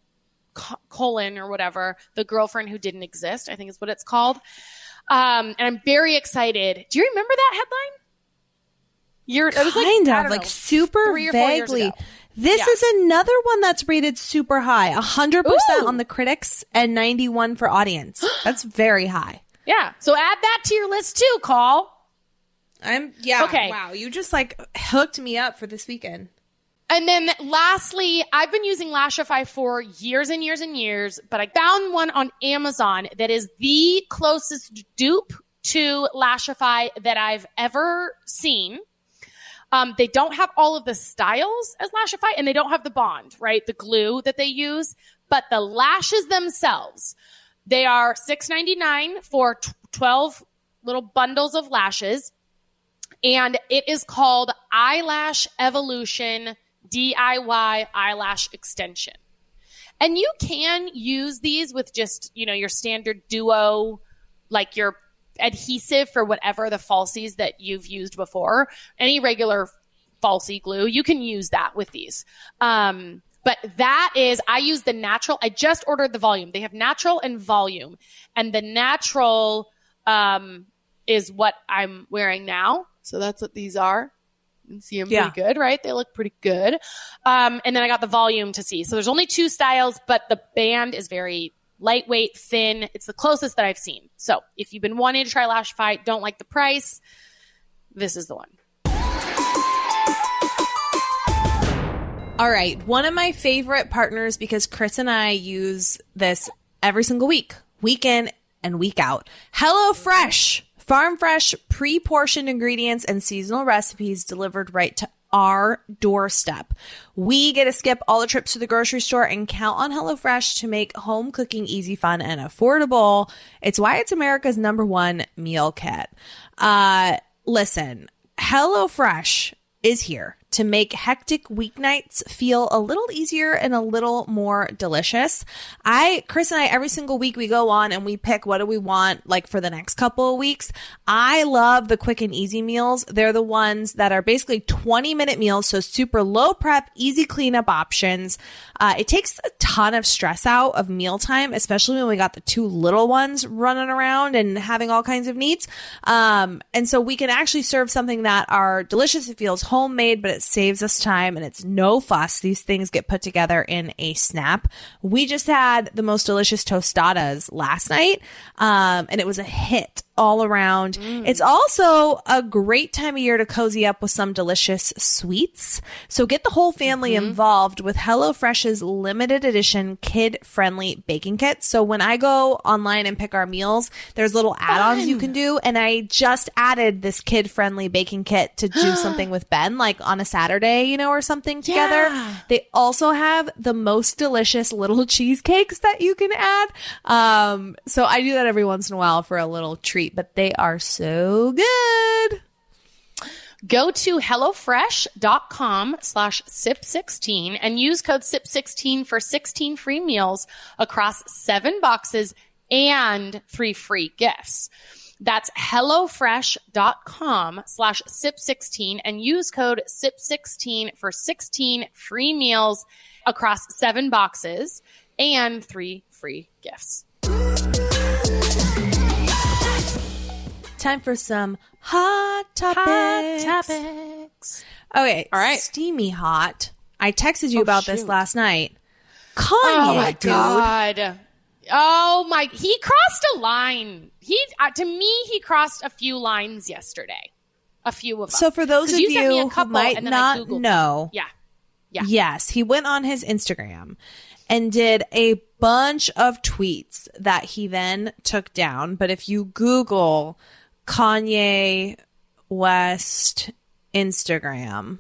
Speaker 4: colon or whatever, the girlfriend who didn't exist, I think is what it's called. Um, and I'm very excited. Do you remember that headline? You're, was like,
Speaker 3: kind of like
Speaker 4: know,
Speaker 3: super
Speaker 4: three or four years
Speaker 3: vaguely. This
Speaker 4: Yeah.
Speaker 3: is another one that's rated super high, hundred percent
Speaker 4: Ooh.
Speaker 3: on the critics and ninety one for audience. That's very high.
Speaker 4: Yeah. So add that to your list too, Call.
Speaker 3: I'm yeah.
Speaker 4: Okay.
Speaker 3: Wow, you just like hooked me up for this weekend.
Speaker 4: And then lastly, I've been using Lashify for years and years and years, but I found one on Amazon that is the closest dupe to Lashify that I've ever seen. Um, they don't have all of the styles as Lashify and they don't have the bond, right? The glue that they use, but the lashes themselves, they are $6.99 for t- 12 little bundles of lashes and it is called Eyelash Evolution DIY Eyelash Extension. And you can use these with just, you know, your standard duo, like your adhesive for whatever the falsies that you've used before. Any regular falsy glue, you can use that with these. Um, but that is, I use the natural. I just ordered the volume. They have natural and volume, and the natural um, is what I'm wearing now. So that's what these are. You can see them
Speaker 3: Yeah.
Speaker 4: pretty good, right? They look pretty good. Um, and then I got the volume to see. So there's only two styles, but the band is very lightweight, thin. It's the closest that I've seen. So if you've been wanting to try Lashify, don't like the price, this is the one.
Speaker 3: All right. One of my favorite partners because Chris and I use this every single week, week in and week out. Hello Fresh. Farm fresh, pre portioned ingredients and seasonal recipes delivered right to our doorstep. We get to skip all the trips to the grocery store and count on HelloFresh to make home cooking easy, fun, and affordable. It's why it's America's number one meal kit. Uh, listen, HelloFresh is here to make hectic weeknights feel a little easier and a little more delicious. I, Chris and I, every single week we go on and we pick what do we want like for the next couple of weeks. I love the quick and easy meals. They're the ones that are basically 20 minute meals. So super low prep, easy cleanup options. Uh, it takes a ton of stress out of mealtime, especially when we got the two little ones running around and having all kinds of needs. Um, and so we can actually serve something that are delicious. It feels homemade, but it saves us time and it's no fuss. These things get put together in a snap. We just had the most delicious tostadas last night. Um, and it was a hit all around. It's also a great time of year to cozy up with some delicious sweets. So get the whole family involved with HelloFresh's limited edition kid friendly baking kit. So when I go online and pick our meals, there's little add-ons you can do. And I just added this kid friendly baking kit to do something with Ben, like on a Saturday, you know, or something together.
Speaker 4: Yeah.
Speaker 3: They also have the most delicious little cheesecakes that you can add. Um, so I do that every once in a while for a little treat, but they are so good.
Speaker 4: Go to HelloFresh.com slash SIP16 and use code SIP16 for 16 free meals across seven boxes and three free gifts. That's HelloFresh.com slash SIP16 and use code SIP16 for 16 free meals across seven boxes and three free gifts.
Speaker 3: Time for some hot topics.
Speaker 4: Hot topics.
Speaker 3: Okay.
Speaker 4: All right.
Speaker 3: Steamy hot. I texted you about this last night. Kanye,
Speaker 4: Oh my
Speaker 3: dude.
Speaker 4: god. Oh my! He crossed a line. He uh, to me, he crossed a few lines yesterday. A few of them.
Speaker 3: So for those of
Speaker 4: you
Speaker 3: you who might
Speaker 4: and then I
Speaker 3: not know,
Speaker 4: Yeah. Yeah.
Speaker 3: Yes, he went on his Instagram and did a bunch of tweets that he then took down. But if you Google Kanye West Instagram,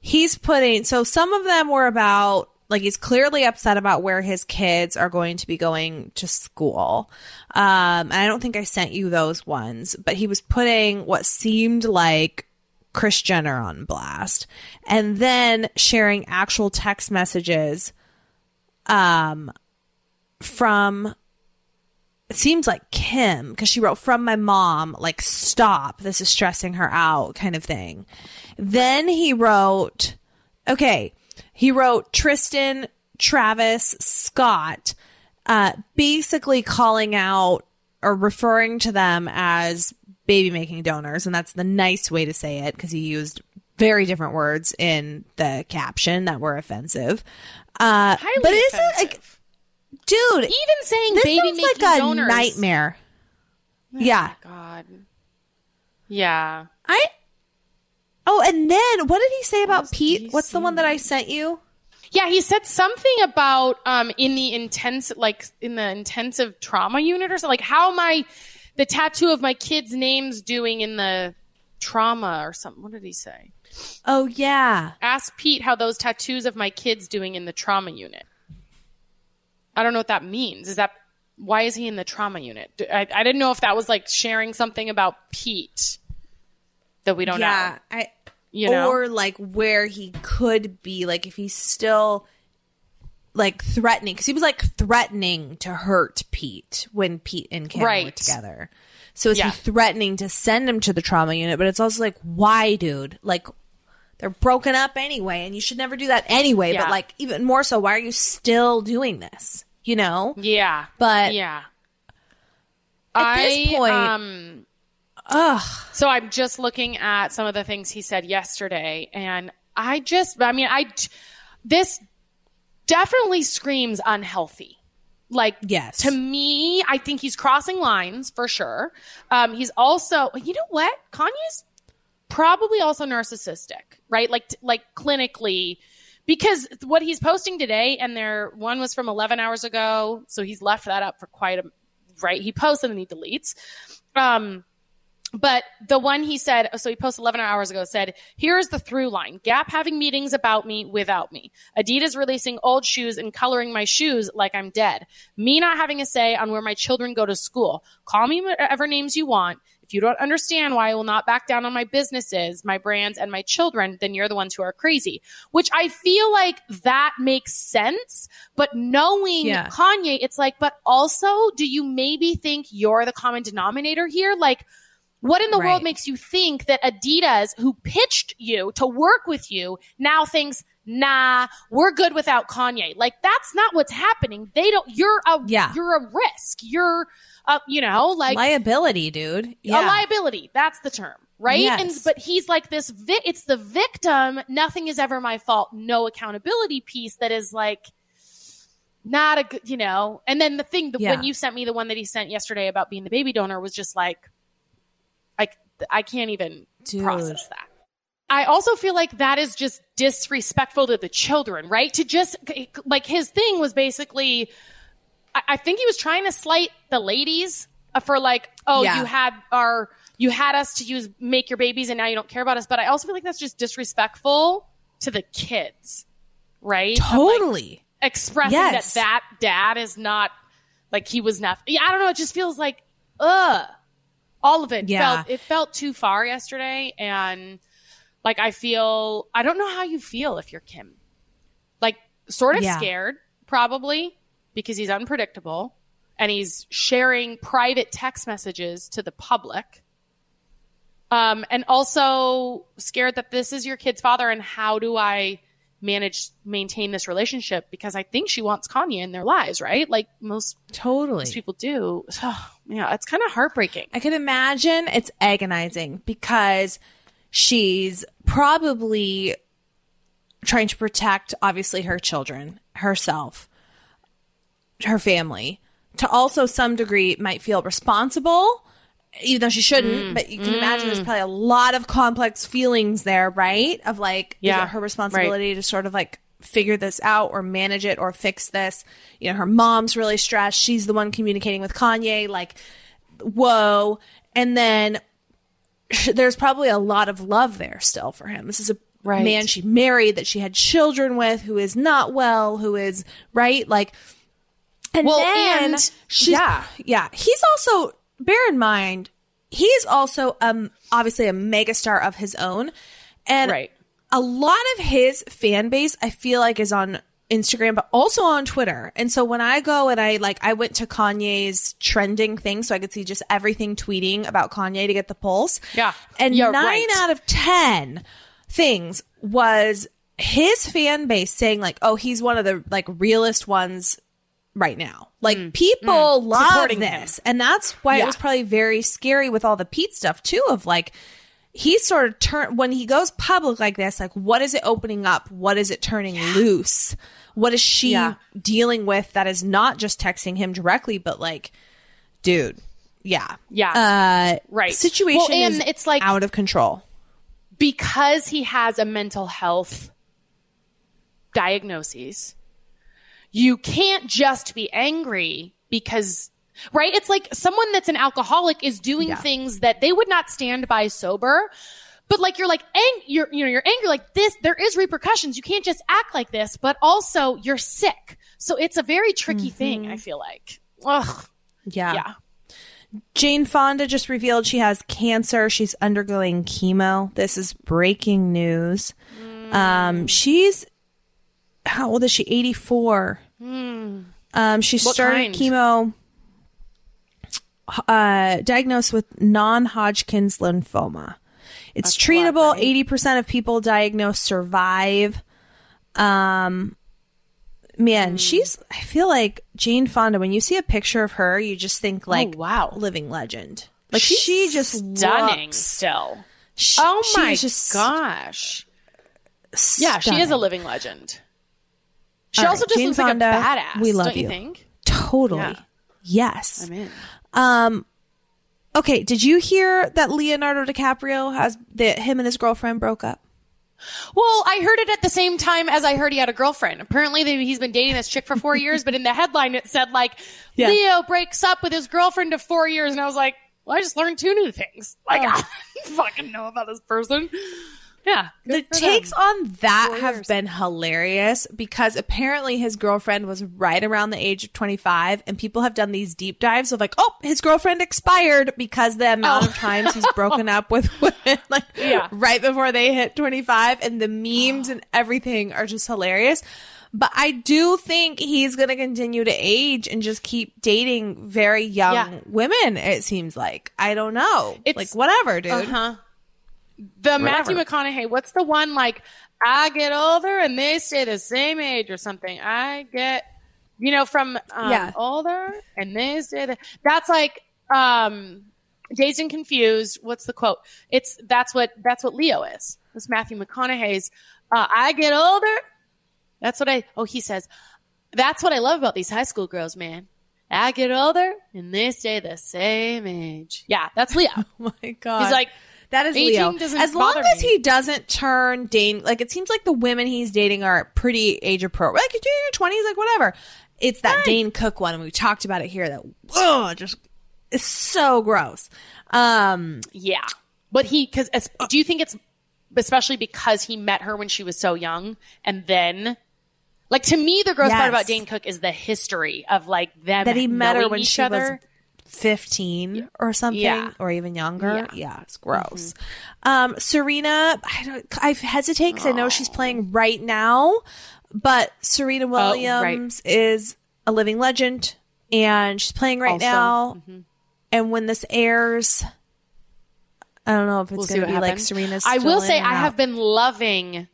Speaker 3: he's putting, so some of them were about, like, he's clearly upset about where his kids are going to be going to school. Um, I don't think I sent you those ones, but he was putting what seemed like Kris Jenner on blast and then sharing actual text messages um from it seems like Kim because she wrote from my mom like stop this is stressing her out kind of thing. Then he wrote okay, he wrote Tristan, Travis, Scott uh basically calling out or referring to them as baby making donors and that's the nice way to say it because he used very different words in the caption that were offensive. Uh but is it like dude,
Speaker 4: even saying
Speaker 3: this
Speaker 4: baby
Speaker 3: sounds like a
Speaker 4: donors.
Speaker 3: nightmare. Yeah.
Speaker 4: God. Yeah.
Speaker 3: I Oh, and then what did he say about Pete? What's the one that I sent you?
Speaker 4: Yeah, he said something about um in the intense like in the intensive trauma unit or something. Like how am I the tattoo of my kids' names doing in the trauma or something. What did he say?
Speaker 3: Oh yeah.
Speaker 4: Ask Pete how those tattoos of my kids doing in the trauma unit. I don't know what that means. Is that why is he in the trauma unit? I, I didn't know if that was like sharing something about Pete that we don't know.
Speaker 3: yeah,
Speaker 4: know.
Speaker 3: I
Speaker 4: You know?
Speaker 3: or like where he could be like if he's still like threatening because he was like threatening to hurt Pete when Pete and Kim were together. So is
Speaker 4: Yeah.
Speaker 3: he threatening to send him to the trauma unit? But it's also like, why, dude? Like they're broken up anyway, and you should never do that anyway.
Speaker 4: Yeah.
Speaker 3: But like even more so, why are you still doing this? You know?
Speaker 4: Yeah.
Speaker 3: But-
Speaker 4: yeah.
Speaker 3: At this point-
Speaker 4: um,
Speaker 3: Ugh.
Speaker 4: so I'm just looking at some of the things he said yesterday, and I just, I mean, I, this definitely screams unhealthy. Like,
Speaker 3: Yes.
Speaker 4: to me, I think he's crossing lines for sure. Um, he's also, you know what? Kanye's probably also narcissistic, right? Like, like clinically, because what he's posting today, and there one was from 11 hours ago, so he's left that up for quite a right. He posts and then he deletes. Um, but the one he said, so he posted 11 hours ago, said, here's the through line. Gap having meetings about me without me. Adidas releasing old shoes and coloring my shoes like I'm dead. Me not having a say on where my children go to school. Call me whatever names you want. If you don't understand why I will not back down on my businesses, my brands, and my children, then you're the ones who are crazy. Which I feel like that makes sense. But knowing
Speaker 3: Yeah.
Speaker 4: Kanye, it's like, but also, do you maybe think you're the common denominator here? Like, what in the
Speaker 3: Right.
Speaker 4: world makes you think that Adidas, who pitched you to work with you, now thinks, nah, we're good without Kanye? Like that's not what's happening. They don't. You're a
Speaker 3: Yeah.
Speaker 4: You're a risk. You're, uh, you know, like
Speaker 3: Liability, dude.
Speaker 4: a liability. That's the term, right?
Speaker 3: Yes.
Speaker 4: And but he's like this. Vi- it's the victim. Nothing is ever my fault. No accountability piece. That is like not a good, you know. And then the thing
Speaker 3: Yeah.
Speaker 4: when you sent me the one that he sent yesterday about being the baby donor was just like I can't even
Speaker 3: Dude.
Speaker 4: process that. I also feel like that is just disrespectful to the children, right? To just like his thing was basically, I, I think he was trying to slight the ladies uh, for like, oh,
Speaker 3: Yeah.
Speaker 4: you had our, you had us to use make your babies, and now you don't care about us. But I also feel like that's just disrespectful to the kids, right? Of, like,
Speaker 3: Totally.
Speaker 4: expressing
Speaker 3: Yes.
Speaker 4: that that dad is not like he was not. Yeah, I don't know. It just feels like, ugh. All of it
Speaker 3: Yeah.
Speaker 4: felt it felt too far yesterday, and like I feel I don't know how you feel if you're Kim. Like sort of
Speaker 3: Yeah.
Speaker 4: scared, probably because he's unpredictable and he's sharing private text messages to the public. Um, and also scared that this is your kid's father, and how do I manage maintain this relationship? Because I think she wants Kanye in their lives, right? Like most,
Speaker 3: Totally.
Speaker 4: most people do. So, yeah, it's kind of heartbreaking.
Speaker 3: I can imagine it's agonizing because she's probably trying to protect, obviously, her children, herself, her family. To also some degree, might feel responsible, even though she shouldn't.
Speaker 4: Mm,
Speaker 3: but you can imagine there's probably a lot of complex feelings there, right? Of like, is
Speaker 4: Yeah,
Speaker 3: it her responsibility to sort of like figure this out or manage it or fix this? You know, her mom's really stressed. She's the one communicating with Kanye. Like, whoa. And then there's probably a lot of love there still for him. This is a
Speaker 4: Right.
Speaker 3: man she married that she had children with who is not well, who is right. Like, and
Speaker 4: Well,
Speaker 3: then
Speaker 4: and-
Speaker 3: she's,
Speaker 4: yeah.
Speaker 3: yeah. He's also bear in mind he's also um obviously a megastar of his own, and
Speaker 4: Right.
Speaker 3: a lot of his fan base I feel like is on Instagram, but also on Twitter. And so when I go and I like, I went to Kanye's trending thing so I could see just everything tweeting about Kanye to get the pulse.
Speaker 4: Yeah.
Speaker 3: And nine
Speaker 4: right.
Speaker 3: out of 10 things was his fan base saying like, oh, he's one of the like realest ones right now. Like people love
Speaker 4: Mm. Supporting
Speaker 3: this. And that's why it was probably very scary with all the Pete stuff too of like, he sort of turn when he goes public like this like what is it opening up what is it turning loose what is she
Speaker 4: Yeah.
Speaker 3: dealing with that is not just texting him directly but like dude yeah
Speaker 4: Yeah.
Speaker 3: uh
Speaker 4: Right.
Speaker 3: situation
Speaker 4: Well, and
Speaker 3: is
Speaker 4: it's like-
Speaker 3: out of control
Speaker 4: because he has a mental health diagnoses, you can't just be angry because right? It's like someone that's an alcoholic is doing
Speaker 3: yeah.
Speaker 4: things that they would not stand by sober. But like you're like ang- you're you know you're angry like this there is repercussions. You can't just act like this but also you're sick. So it's a very tricky mm-hmm. thing I feel like. Ugh.
Speaker 3: Yeah.
Speaker 4: Yeah.
Speaker 3: Jane Fonda just revealed she has cancer. She's undergoing chemo. This is breaking news. Mm. um she's how old is she? 84 Mm. Um, she
Speaker 4: what
Speaker 3: started
Speaker 4: kind?
Speaker 3: chemo, uh, diagnosed with non Hodgkin's lymphoma. It's
Speaker 4: That's
Speaker 3: treatable. 80% of people diagnosed survive. Um, man, mm. she's, I feel like Jane Fonda, when you see a picture of her, you just think oh, like,
Speaker 4: oh, wow,
Speaker 3: living legend. Like
Speaker 4: she's
Speaker 3: she just
Speaker 4: stunning
Speaker 3: looks,
Speaker 4: still.
Speaker 3: Oh she,
Speaker 4: oh my gosh. Stunning. Yeah, she is a living legend. She
Speaker 3: All
Speaker 4: also
Speaker 3: right,
Speaker 4: just
Speaker 3: Jane
Speaker 4: looks
Speaker 3: Fonda,
Speaker 4: like a badass.
Speaker 3: we love
Speaker 4: don't you,
Speaker 3: you.
Speaker 4: think?
Speaker 3: Totally.
Speaker 4: Yeah.
Speaker 3: Yes.
Speaker 4: I'm in.
Speaker 3: Um. Okay. Did you hear that Leonardo DiCaprio has that him and his girlfriend broke up?
Speaker 4: Well, I heard it at the same time as I heard he had a girlfriend. Apparently, they, he's been dating this chick for four years, but in the headline it said like
Speaker 3: Yeah.
Speaker 4: Leo breaks up with his girlfriend of four years, and I was like, well, I just learned two new things. Like
Speaker 3: Oh.
Speaker 4: I fucking know about this person. Yeah,
Speaker 3: The
Speaker 4: good for
Speaker 3: takes
Speaker 4: them.
Speaker 3: on that
Speaker 4: Four
Speaker 3: have been hilarious because apparently his girlfriend was right around the age of 25 and people have done these deep dives of like, oh, his girlfriend expired because the amount of times he's broken up with women like
Speaker 4: Oh. Yeah.
Speaker 3: right before they hit 25 and the memes and everything are just hilarious. But I do think he's going to continue to age and just keep dating very young
Speaker 4: Yeah.
Speaker 3: women, it seems like. I don't know.
Speaker 4: It's-
Speaker 3: like, whatever, dude.
Speaker 4: Uh-huh. The Matthew McConaughey, what's the one like I get older and they stay the same age or something? I get you know, from um,
Speaker 3: Yeah.
Speaker 4: older and they stay the that's like um Dazed and Confused. What's the quote? It's that's what that's what Leo is. This Matthew McConaughey's uh, I get older. That's what I oh he says that's what I love about these high school girls, man. I get older and they stay the same age. Yeah, that's Leo.
Speaker 3: Oh my God.
Speaker 4: He's like,
Speaker 3: That is
Speaker 4: Aging
Speaker 3: Leo. As long as
Speaker 4: me.
Speaker 3: he doesn't turn Dane, like it seems like the women he's dating are pretty age appropriate. Like you're in your twenties, like whatever. It's that Dane Cook one, and we talked about it here. That ugh, just is so gross. Um,
Speaker 4: Yeah. But he, because do you think it's especially because he met her when she was so young and then, like, to me, the gross part about Dane Cook is the history of like them
Speaker 3: that he met her when she
Speaker 4: other.
Speaker 3: was 15 or something
Speaker 4: Yeah.
Speaker 3: or even younger.
Speaker 4: Yeah. Mm-hmm.
Speaker 3: Yeah, it's gross. Um, Serena, I don't, I hesitate because I know she's playing right now, but Serena
Speaker 4: Oh, right.
Speaker 3: Williams is a living legend and she's playing right
Speaker 4: Also,
Speaker 3: now.
Speaker 4: mm-hmm.
Speaker 3: And when this airs, I don't know if it's
Speaker 4: We'll
Speaker 3: going to be like. Serena's.
Speaker 4: I will say I have been loving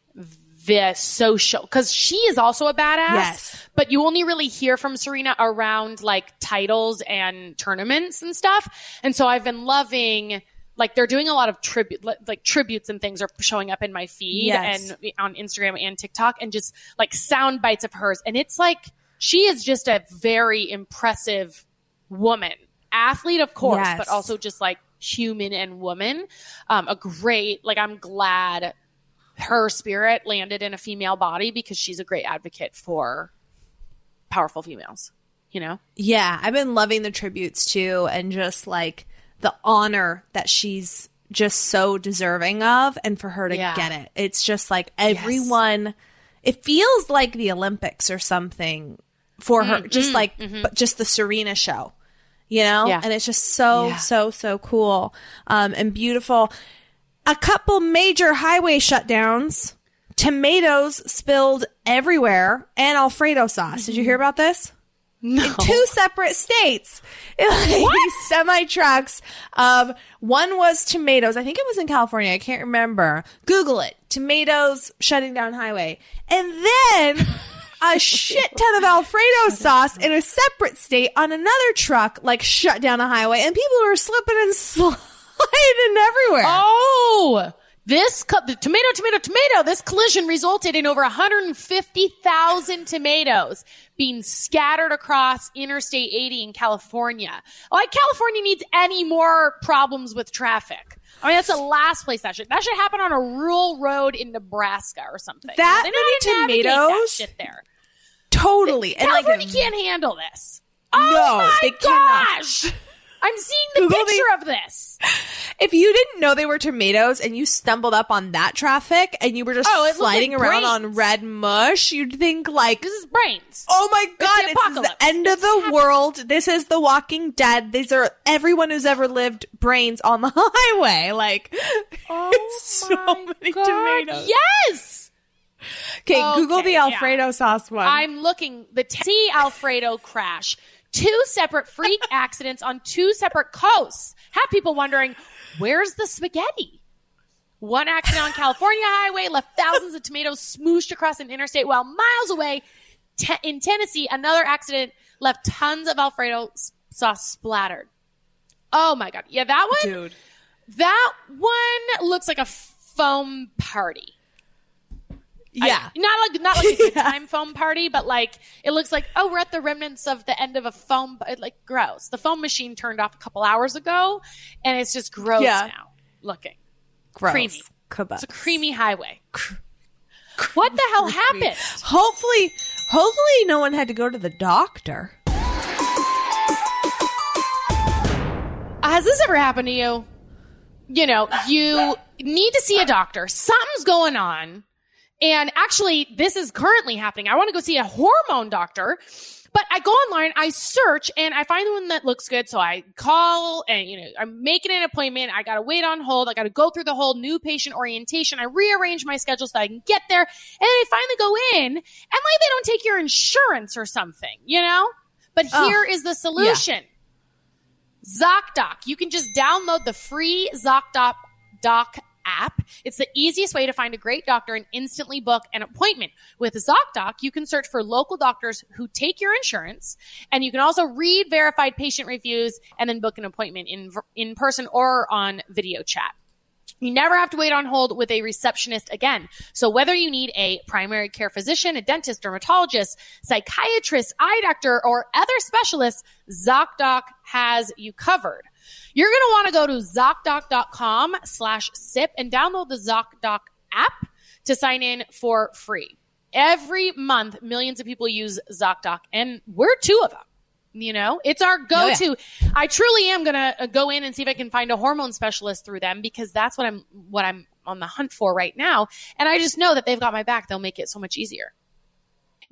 Speaker 4: the social because she is also a badass.
Speaker 3: Yes.
Speaker 4: But you only really hear from Serena around like titles and tournaments and stuff. And so I've been loving like they're doing a lot of tribute like tributes and things are showing up in my feed
Speaker 3: Yes.
Speaker 4: and on Instagram and TikTok and just like sound bites of hers. And it's like she is just a very impressive woman. Athlete, of course,
Speaker 3: Yes.
Speaker 4: but also just like human and woman. Um, a great, like, I'm glad her spirit landed in a female body because she's a great advocate for powerful females, you know?
Speaker 3: Yeah, I've been loving the tributes too, and just like the honor that she's just so deserving of, and for her to
Speaker 4: Yeah.
Speaker 3: get it. It's just like everyone, it feels like the Olympics or something for her, just like, but just the Serena show, you know?
Speaker 4: Mm, Yeah.
Speaker 3: And it's just so,
Speaker 4: Yeah.
Speaker 3: so, so cool um, and beautiful. A couple major highway shutdowns. Tomatoes spilled everywhere and Alfredo sauce. Did you hear about this?
Speaker 4: No.
Speaker 3: in two separate states. Like semi trucks. Um, one was tomatoes. I think it was in California. I can't remember. Google it. Tomatoes shutting down highway. And then a shit ton of Alfredo sauce in a separate state on another truck, like shut down a highway. And people were slipping and sliding everywhere.
Speaker 4: Oh, this co- the tomato, tomato, tomato. This collision resulted in over 150,000 tomatoes being scattered across Interstate 80 in California. Like California needs any more problems with traffic. I mean, that's the last place that should that should happen on a rural road in Nebraska or something.
Speaker 3: That
Speaker 4: They know
Speaker 3: many tomatoes?
Speaker 4: shit there.
Speaker 3: totally. And like,
Speaker 4: California can't handle this. Oh
Speaker 3: No,
Speaker 4: my
Speaker 3: they cannot.
Speaker 4: I'm seeing the
Speaker 3: Google the-
Speaker 4: picture of this.
Speaker 3: if you didn't know they were tomatoes and you stumbled up on that traffic and you were just
Speaker 4: Oh,
Speaker 3: sliding
Speaker 4: like
Speaker 3: around on red mush, you'd think like,
Speaker 4: This is brains.
Speaker 3: oh my god,
Speaker 4: the
Speaker 3: this is the end of the world. This is the Walking Dead. These are everyone who's ever lived brains on the highway. Like, oh it's so many tomatoes.
Speaker 4: Yes.
Speaker 3: Okay, Google
Speaker 4: Okay,
Speaker 3: the
Speaker 4: yeah.
Speaker 3: Alfredo sauce one.
Speaker 4: I'm looking the Tennessee Alfredo crash. Two separate freak accidents on two separate coasts. Have people wondering, where's the spaghetti? One accident on California highway left thousands of tomatoes smooshed across an interstate while miles away te- in Tennessee, another accident left tons of Alfredo sauce splattered. Oh my God. Yeah, that one,
Speaker 3: Dude.
Speaker 4: that one looks like a foam party. I-
Speaker 3: Yeah.
Speaker 4: not like not like a good time foam party, but like it looks like oh we're at the remnants of the end of a foam. it- Like gross. The foam machine turned off a couple hours ago, and it's just gross
Speaker 3: Yeah.
Speaker 4: now looking.
Speaker 3: Gross.
Speaker 4: creamy. It's a creamy highway. What the hell happened?
Speaker 3: Hopefully, hopefully no one had to go to the doctor.
Speaker 4: Uh, has this ever happened to you? You know, you need to see a doctor. Something's going on. And actually, this is currently happening. I want to go see a hormone doctor. But I go online, I search, and I find the one that looks good. So I call and, you know, I'm making an appointment. I got to wait on hold. I got to go through the whole new patient orientation. I rearrange my schedule so I can get there. And then I finally go in, and like they don't take your insurance or something, you know? But here is the solution. ZocDoc. You can just download the free ZocDoc Doc app. It's the easiest way to find a great doctor and instantly book an appointment. With ZocDoc, you can search for local doctors who take your insurance, and you can also read verified patient reviews and then book an appointment in in person or on video chat. You never have to wait on hold with a receptionist again. So whether you need a primary care physician, a dentist, dermatologist, psychiatrist, eye doctor, or other specialists, ZocDoc has you covered. You're going to want to go to ZocDoc.com slash SIP and download the ZocDoc app to sign in for free. Every month, millions of people use ZocDoc, and we're two of them. You know, it's our oh, go to. I truly am going to uh, go in and see if I can find a hormone specialist through them because that's what I'm, what I'm on the hunt for right now. And I just know that they've got my back. They'll make it so much easier.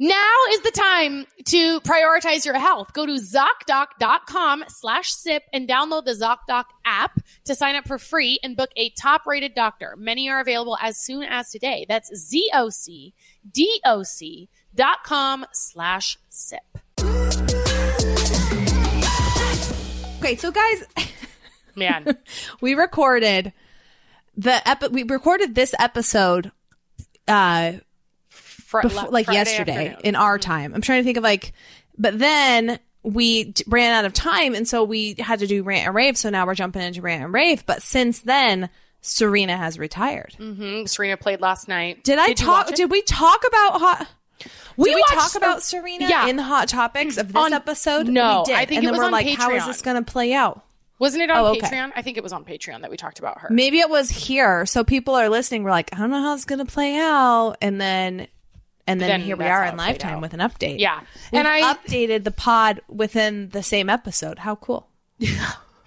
Speaker 4: Now is the time to prioritize your health. Go to ZocDoc.com slash SIP and download the ZocDoc app to sign up for free and book a top rated doctor. Many are available as soon as today. That's Z-O-C-D-O-C dot com slash SIP.
Speaker 3: Okay, so guys,
Speaker 4: Man.
Speaker 3: we recorded the epi- we recorded this episode uh
Speaker 4: Fr-
Speaker 3: before, like
Speaker 4: Friday
Speaker 3: yesterday
Speaker 4: afternoon. Mm-hmm.
Speaker 3: in our time. I'm trying to think of like, but then we ran out of time, and so we had to do rant and rave. So now we're jumping into rant and rave. But since then, Serena has retired.
Speaker 4: Mhm. Serena played last night.
Speaker 3: Did I talk? Did we talk about hot? We,
Speaker 4: Did we
Speaker 3: talk about Serena
Speaker 4: Yeah.
Speaker 3: in the hot topics of this
Speaker 4: On-
Speaker 3: episode.
Speaker 4: No,
Speaker 3: we did.
Speaker 4: I think
Speaker 3: and
Speaker 4: it was
Speaker 3: we're
Speaker 4: on
Speaker 3: like, how is this going to play out?
Speaker 4: Wasn't it on
Speaker 3: Oh, okay.
Speaker 4: Patreon? I think it was on Patreon that we talked about her.
Speaker 3: Maybe it was here, so people are listening. We're like, I don't know how it's going to play out, and then, and then,
Speaker 4: Then
Speaker 3: here we are in Lifetime with an update.
Speaker 4: Yeah.
Speaker 3: We've
Speaker 4: And I-
Speaker 3: updated the pod within the same episode. How cool!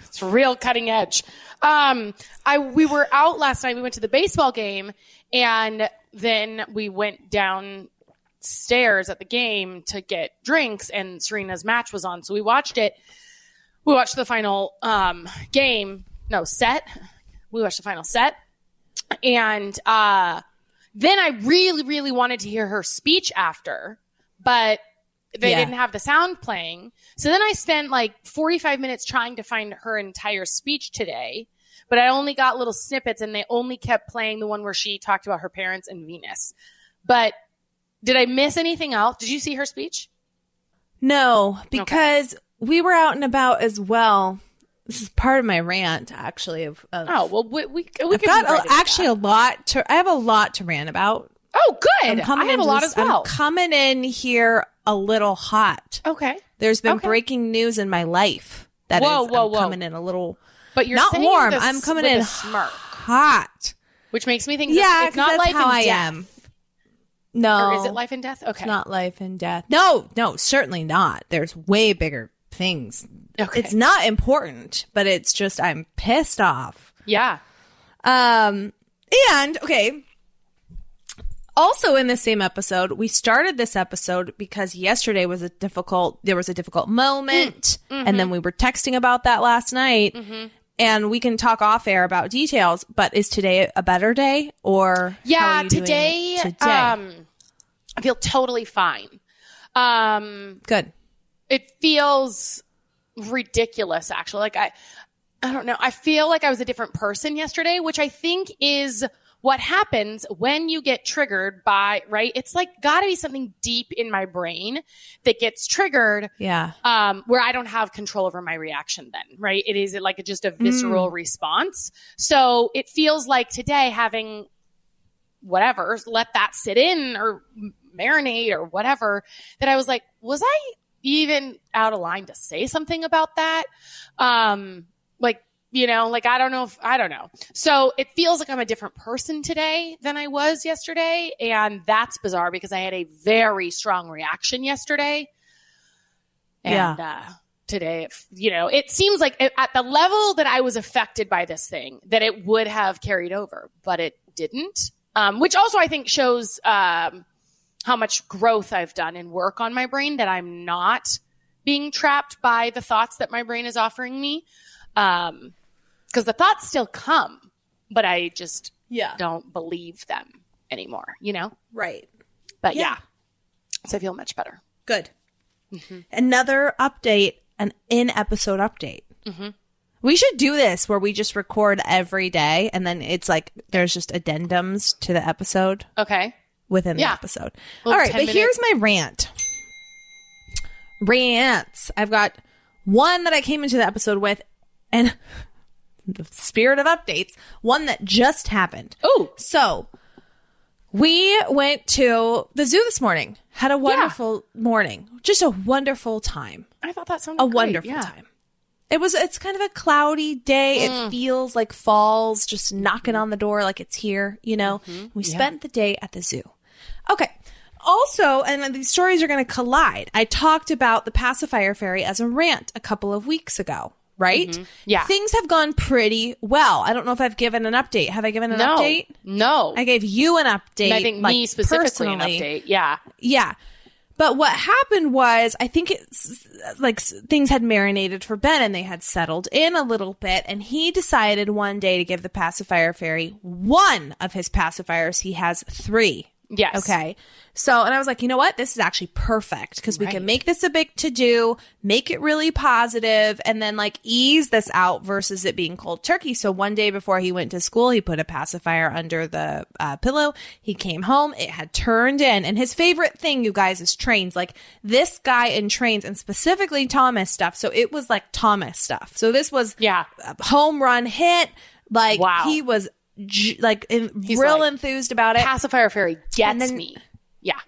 Speaker 4: It's real cutting edge. Um, I we were out last night. We went to the baseball game, and then we went downstairs at the game to get drinks. And Serena's match was on, so we watched it. We watched the final um, game. No set. We watched the final set, and uh, then I really, really wanted to hear her speech after, but they
Speaker 3: Yeah.
Speaker 4: didn't have the sound playing. So then I spent like 45 minutes trying to find her entire speech today, but I only got little snippets and they only kept playing the one where she talked about her parents and Venus. But did I miss anything else? Did you see her speech?
Speaker 3: No, because we were out and about as well. This is part of my rant, actually. Of, of
Speaker 4: Oh, well, we, we, we
Speaker 3: I've got a, actually
Speaker 4: that.
Speaker 3: a lot to. I have a lot to rant about.
Speaker 4: Oh, good. I have a lot
Speaker 3: this-
Speaker 4: as well.
Speaker 3: I'm coming in here a little hot.
Speaker 4: okay.
Speaker 3: There's been
Speaker 4: Okay.
Speaker 3: breaking news in my life that
Speaker 4: Whoa,
Speaker 3: is-
Speaker 4: whoa, whoa.
Speaker 3: coming in a little
Speaker 4: But you're
Speaker 3: not warm.
Speaker 4: this
Speaker 3: I'm coming in
Speaker 4: smirk,
Speaker 3: hot.
Speaker 4: which makes me think
Speaker 3: Yeah,
Speaker 4: it's, not life
Speaker 3: how
Speaker 4: and
Speaker 3: I
Speaker 4: death.
Speaker 3: am. No,
Speaker 4: Or is it life and death? Okay.
Speaker 3: It's not life and death. No, no, certainly not. There's way bigger things.
Speaker 4: Okay.
Speaker 3: It's not important, but it's just I'm pissed off.
Speaker 4: Yeah.
Speaker 3: Um, and okay. Also in the same episode, we started this episode because yesterday was a difficult, there was a difficult moment. And then we were texting about that last night. And we can talk off air about details, but is today a better day or
Speaker 4: Yeah, today,
Speaker 3: today?
Speaker 4: um I feel totally fine. Um
Speaker 3: Good.
Speaker 4: it feels ridiculous actually. Like I I don't know. I feel like I was a different person yesterday, which I think is what happens when you get triggered by, right? It's like gotta be something deep in my brain that gets triggered
Speaker 3: Yeah.
Speaker 4: um, where I don't have control over my reaction then, right? It is like a, just a visceral response. So it feels like today having whatever, let that sit in or marinate or whatever, that I was like, was I even out of line to say something about that? Um, like, you know, like I don't know if I don't know. So it feels like I'm a different person today than I was yesterday. And that's bizarre because I had a very strong reaction yesterday. And uh, today, if- you know, it seems like it- at the level that I was affected by this thing, that it would have carried over, but it didn't. Um, which also I think shows um, how much growth I've done in work on my brain, that I'm not being trapped by the thoughts that my brain is offering me. Um, because the thoughts still come, but I just
Speaker 3: Yeah.
Speaker 4: don't believe them anymore, you know?
Speaker 3: Right.
Speaker 4: But yeah.
Speaker 3: Yeah.
Speaker 4: So I feel much better.
Speaker 3: Good. Another update, an in episode update. We should do this where we just record every day and then it's like there's just addendums to the episode
Speaker 4: Okay.
Speaker 3: Within
Speaker 4: Yeah.
Speaker 3: the episode. All right, but
Speaker 4: minute-
Speaker 3: here's my rant. Rants. I've got one that I came into the episode with and the spirit of updates, one that just happened.
Speaker 4: Oh,
Speaker 3: So we went to the zoo this morning. Had a wonderful morning. Just a wonderful time.
Speaker 4: I thought that sounded
Speaker 3: A
Speaker 4: great.
Speaker 3: wonderful
Speaker 4: Yeah.
Speaker 3: time. It was it's kind of a cloudy day. It mm. feels like fall's just knocking on the door like it's here, you know. Mm-hmm. We spent the day at the zoo. Okay. Also, and these stories are going to collide. I talked about the pacifier fairy as a rant a couple of weeks ago, right? Mm-hmm.
Speaker 4: Yeah.
Speaker 3: Things have gone pretty well. I don't know if I've given an update. Have I given an
Speaker 4: no,
Speaker 3: update?
Speaker 4: no.
Speaker 3: I gave you an update.
Speaker 4: And I think
Speaker 3: like,
Speaker 4: me specifically an update. Yeah.
Speaker 3: Yeah. But what happened was, I think it's like things had marinated for Ben and they had settled in a little bit. And he decided one day to give the pacifier fairy one of his pacifiers. He has three.
Speaker 4: Yes.
Speaker 3: Okay. So, and I was like, you know what? This is actually perfect because we can make this a big to do, make it really positive, and then like ease this out versus it being cold turkey. So one day before he went to school, he put a pacifier under the uh, pillow. He came home. It had turned in. And his favorite thing, you guys, is trains. Like this guy in trains and specifically Thomas stuff. So it was like Thomas stuff. So this was
Speaker 4: Yeah.
Speaker 3: a home run hit. Like
Speaker 4: Wow.
Speaker 3: he was like
Speaker 4: He's
Speaker 3: real
Speaker 4: like,
Speaker 3: enthused about it.
Speaker 4: Pacifier fairy gets
Speaker 3: then-
Speaker 4: me. Yeah.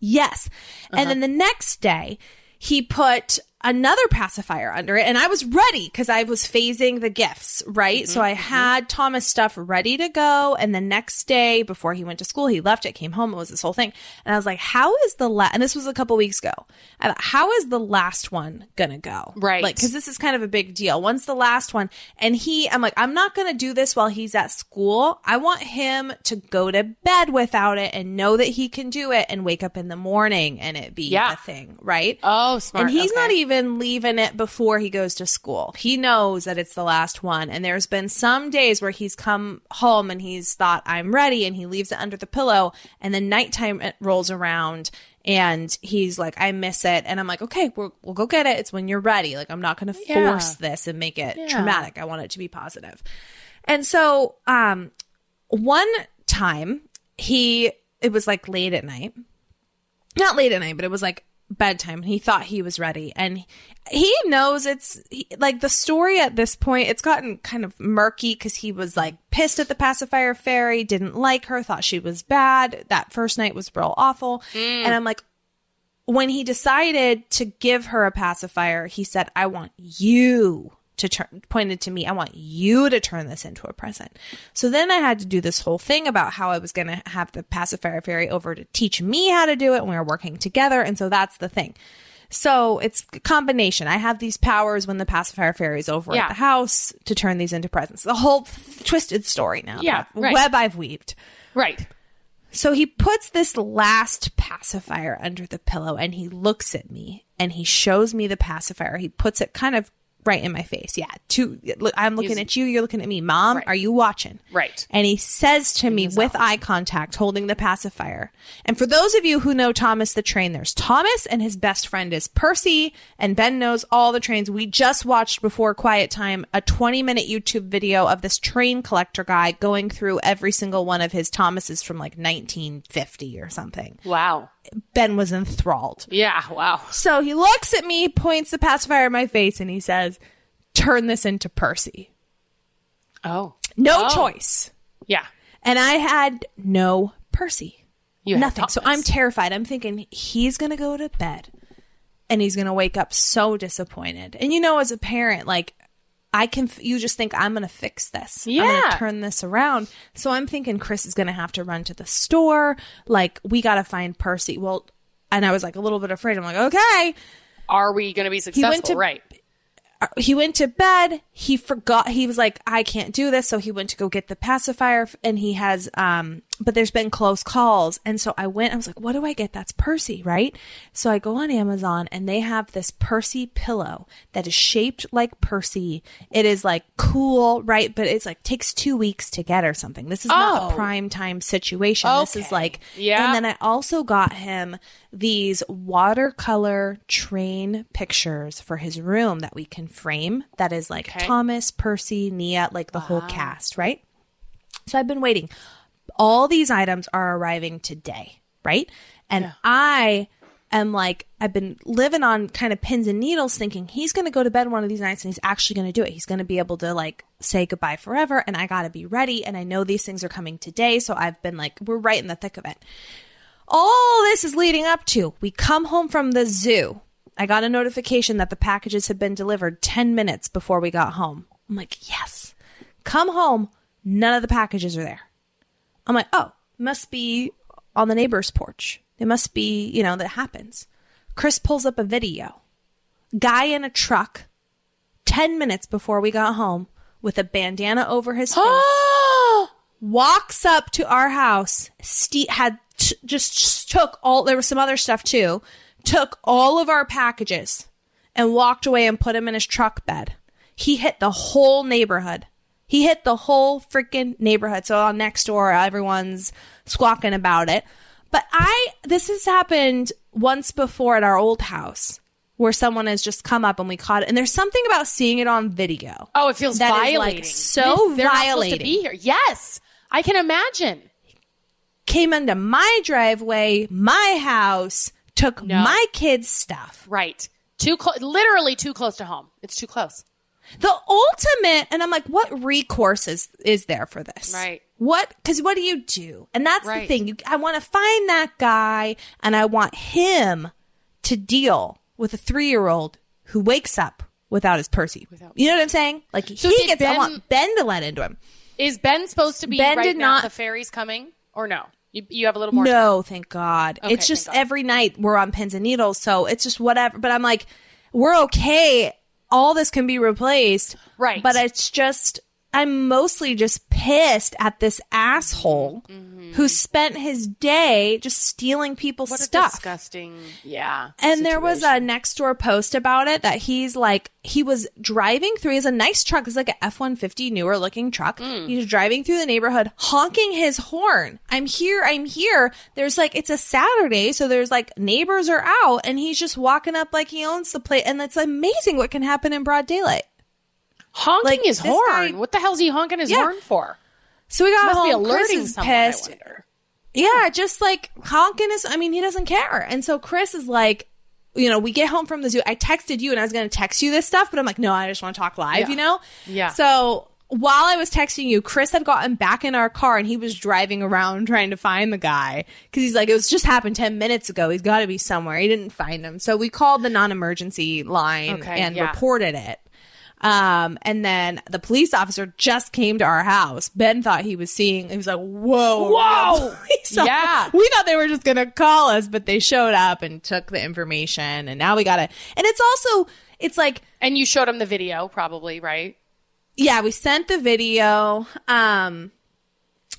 Speaker 3: Yes. And then uh-huh. the next day, he put another pacifier under it. And I was ready because I was phasing the gifts, right? Mm-hmm, so I mm-hmm. had Thomas stuff ready to go. And the next day, before he went to school, he left it, came home. It was this whole thing. And I was like, how is the last, and this was a couple weeks ago. I thought, how is the last one going to go?
Speaker 4: Right.
Speaker 3: Like, cause this is kind of a big deal. Once the last one, and he, I'm like, I'm not going to do this while he's at school. I want him to go to bed without it and know that he can do it and wake up in the morning and it be
Speaker 4: Yeah.
Speaker 3: a thing, right?
Speaker 4: Oh, smart.
Speaker 3: And he's
Speaker 4: Okay.
Speaker 3: not even leaving it before he goes to school. He knows that it's the last one. And there's been some days where he's come home and he's thought, I'm ready. And he leaves it under the pillow. And then nighttime it rolls around and he's like, I miss it. And I'm like, okay, we'll, we'll go get it. It's when you're ready. Like, I'm not going to
Speaker 4: Yeah.
Speaker 3: force this and make it traumatic. I want it to be positive. And so, um, one time he, it was like late at night not late at night, but it was like bedtime. And he thought he was ready, and he knows it's he, like the story at this point. It's gotten kind of murky because he was like pissed at the pacifier fairy, didn't like her, thought she was bad. That first night was real awful, mm. and I'm like. When he decided to give her a pacifier, he said, I want you to turn, pointed to me, I want you to turn this into a present. So then I had to do this whole thing about how I was going to have the pacifier fairy over to teach me how to do it. And we were working together. And so that's the thing. So it's a combination. I have these powers when the pacifier fairy is over
Speaker 4: Yeah.
Speaker 3: at the house to turn these into presents. The whole th- twisted story now.
Speaker 4: Yeah, right.
Speaker 3: Web I've weaved.
Speaker 4: Right.
Speaker 3: So he puts this last pacifier under the pillow and he looks at me and he shows me the pacifier. He puts it kind of right in my face. Yeah. Two, look, I'm looking
Speaker 4: He's-
Speaker 3: at you. You're looking at me. Mom, are you watching?
Speaker 4: Right.
Speaker 3: And he says to me with eye contact, holding the pacifier. And for those of you who know Thomas the Train, there's Thomas and his best friend is Percy. And Ben knows all the trains. We just watched before Quiet Time a 20 minute YouTube video of this train collector guy going through every single one of his Thomases from like 1950 or something.
Speaker 4: Wow.
Speaker 3: Ben was enthralled.
Speaker 4: Yeah. Wow.
Speaker 3: So he looks at me, points the pacifier in my face, and he says, Turn this into Percy.
Speaker 4: Oh.
Speaker 3: No
Speaker 4: Oh.
Speaker 3: choice.
Speaker 4: Yeah.
Speaker 3: And I had no Percy.
Speaker 4: You
Speaker 3: Nothing. So I'm terrified. I'm thinking he's going to go to bed and he's going to wake up so disappointed. And you know, as a parent, like, I can, f- you just think I'm going to fix this. Yeah. I'm going to turn this around. So I'm thinking Chris is going to have to run to the store. Like, we got to find Percy. Well, and I was like a little bit afraid. I'm like, okay.
Speaker 4: Are we going to be successful?
Speaker 3: went to-
Speaker 4: right.
Speaker 3: he went to bed. He forgot. He was like, I can't do this. So he went to go get the pacifier and he has, um, but there's been close calls. And so I went, I was like, what do I get? That's Percy, right? So I go on Amazon and they have this Percy pillow that is shaped like Percy. It is like cool, right? But it's like takes two weeks to get or something. This is not
Speaker 4: Oh.
Speaker 3: a prime time situation. This is like,
Speaker 4: Yeah.
Speaker 3: And then I also got him these watercolor train pictures for his room that we can frame. That is like
Speaker 4: Okay.
Speaker 3: Thomas, Percy, Nia, like the whole cast, right? So I've been waiting. All these items are arriving today, right? And I am like, I've been living on kind of pins and needles thinking he's going to go to bed one of these nights and he's actually going to do it. He's going to be able to like say goodbye forever. And I got to be ready. And I know these things are coming today. So I've been like, we're right in the thick of it all this is leading up to we come home from the zoo I got a notification that the packages had been delivered 10 minutes before we got home. I'm like, yes. Come home. None of the packages are there. I'm like, oh, must be on the neighbor's porch. It must be, you know, that happens. Chris pulls up a video. Guy in a truck, 10 minutes before we got home, with a bandana over his face, walks up to our house. Steve had t- just took all, there was some other stuff too, took all of our packages and walked away and put them in his truck bed. He hit the whole neighborhood. He hit the whole freaking neighborhood. So on Nextdoor, uh, everyone's squawking about it. But I, this has happened once before at our old house where someone has just come up and we caught it. And there's something about seeing it on video.
Speaker 4: Oh, it feels
Speaker 3: That is, like,
Speaker 4: violating.
Speaker 3: so
Speaker 4: they're supposed to be here. Yes, I can imagine.
Speaker 3: Came into my driveway, my house, took
Speaker 4: No.
Speaker 3: my kids' stuff.
Speaker 4: Right, too close. Literally too close to home. It's too close.
Speaker 3: The ultimate, and I'm like, what recourse is, is there for this?
Speaker 4: Right.
Speaker 3: What, cause what do you do? And that's the thing. You, I want to find that guy and I want him to deal with a three year old who wakes up without his Percy.
Speaker 4: Without-
Speaker 3: you know what I'm saying? Like
Speaker 4: So
Speaker 3: he gets, I
Speaker 4: Ben-
Speaker 3: want Ben to let into him.
Speaker 4: Is Ben supposed to be
Speaker 3: Ben
Speaker 4: right
Speaker 3: did
Speaker 4: now?
Speaker 3: not-
Speaker 4: The fairies coming, or no? You, you have a little more. time.
Speaker 3: No, thank God.
Speaker 4: Okay,
Speaker 3: it's just
Speaker 4: God.
Speaker 3: every night we're on pins and needles, so it's just whatever. But I'm like, we're okay. All this can be replaced,
Speaker 4: Right.
Speaker 3: But it's just, I'm mostly just pissed at this asshole who spent his day just stealing people's
Speaker 4: Mm-hmm. What
Speaker 3: stuff.
Speaker 4: disgusting. Yeah.
Speaker 3: And there was a Nextdoor post about it that he's like, he was driving through. He has a nice truck. It's like an F one fifty, newer looking truck.
Speaker 4: Mm.
Speaker 3: He's driving through the neighborhood, honking his horn. I'm here. I'm here. There's like, it's a Saturday. So there's like neighbors are out and he's just walking up like he owns the place. And it's amazing what can happen in broad daylight.
Speaker 4: Honking
Speaker 3: like,
Speaker 4: his horn.
Speaker 3: guy-
Speaker 4: what the hell's he honking his
Speaker 3: Yeah.
Speaker 4: horn for?
Speaker 3: So we got home. Chris
Speaker 4: alerting
Speaker 3: is
Speaker 4: someone.
Speaker 3: Pissed. Yeah, just like honking is, I mean, he doesn't care. And so Chris is like, you know, we get home from the zoo. I texted you and I was going to text you this stuff, but I'm like, no, I just want to talk live,
Speaker 4: Yeah.
Speaker 3: you know?
Speaker 4: Yeah.
Speaker 3: So while I was texting you, Chris had gotten back in our car and he was driving around trying to find the guy because he's like, it was just happened 10 minutes ago. He's got to be somewhere. He didn't find him. So we called the non emergency line
Speaker 4: Okay,
Speaker 3: and
Speaker 4: yeah.
Speaker 3: reported it. Um, and then the police officer just came to our house. Ben thought he was seeing, he was like, whoa,
Speaker 4: Whoa! Yeah.
Speaker 3: we thought they were just gonna call us, but they showed up and took the information, and now we gotta. And it's also, it's like,
Speaker 4: And you showed him the video, probably, right?
Speaker 3: yeah, we sent the video, um,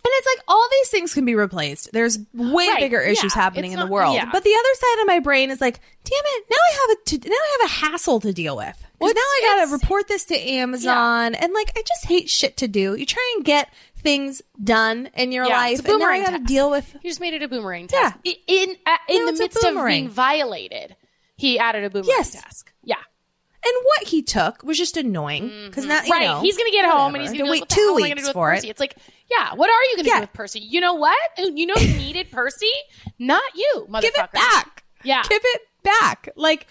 Speaker 3: and it's like all these things can be replaced. There's way
Speaker 4: Right,
Speaker 3: bigger issues
Speaker 4: yeah,
Speaker 3: happening
Speaker 4: it's
Speaker 3: in the world,
Speaker 4: yeah.
Speaker 3: but the other side of my brain is like, damn it, now I have a to, now I have a hassle to deal with.
Speaker 4: Well,
Speaker 3: now I gotta report this to Amazon, and like I just hate shit to do. You try and get things done in your
Speaker 4: Yeah,
Speaker 3: life, and now I gotta
Speaker 4: task.
Speaker 3: deal with
Speaker 4: He just made it a boomerang
Speaker 3: Yeah.
Speaker 4: task. I- In uh, in
Speaker 3: No,
Speaker 4: the midst of being violated, he added a boomerang
Speaker 3: Yes.
Speaker 4: task. Yeah.
Speaker 3: And what he took was just annoying because now you
Speaker 4: right.
Speaker 3: know,
Speaker 4: he's gonna get home and he's
Speaker 3: To
Speaker 4: gonna
Speaker 3: wait
Speaker 4: like,
Speaker 3: two
Speaker 4: hell
Speaker 3: weeks
Speaker 4: do with
Speaker 3: for
Speaker 4: Percy?
Speaker 3: it.
Speaker 4: It's like, yeah, what are you gonna
Speaker 3: Yeah.
Speaker 4: do with Percy? You know what? You know you needed Percy, not you, motherfucker.
Speaker 3: Give it back.
Speaker 4: Yeah.
Speaker 3: give it back. Like,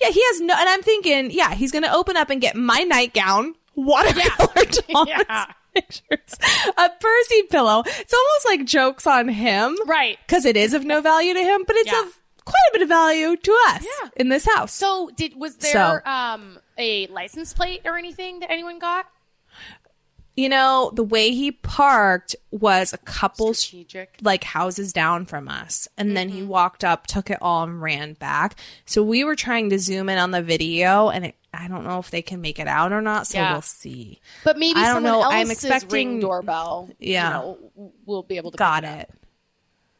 Speaker 3: yeah, he has no. And I'm thinking, yeah, he's gonna open up and get my nightgown, watercolor Thomas
Speaker 4: Yeah.
Speaker 3: pictures, a Percy pillow. It's almost like jokes on him,
Speaker 4: Right.
Speaker 3: Because it is of no value to him, but it's
Speaker 4: Yeah.
Speaker 3: of quite a bit of value to us
Speaker 4: Yeah.
Speaker 3: in this house.
Speaker 4: So did was there
Speaker 3: So-
Speaker 4: um a license plate or anything that anyone got?
Speaker 3: You know, the way he parked was a couple
Speaker 4: Strategic.
Speaker 3: like houses down from us. And then
Speaker 4: Mm-hmm.
Speaker 3: he walked up, took it all, and ran back. So we were trying to zoom in on the video, and it, I don't know if they can make it out or not. So
Speaker 4: Yeah.
Speaker 3: we'll see.
Speaker 4: But maybe
Speaker 3: I don't
Speaker 4: someone
Speaker 3: know. I'm expecting-
Speaker 4: doorbell.
Speaker 3: Yeah.
Speaker 4: you know, will be able to
Speaker 3: Got
Speaker 4: up.
Speaker 3: it.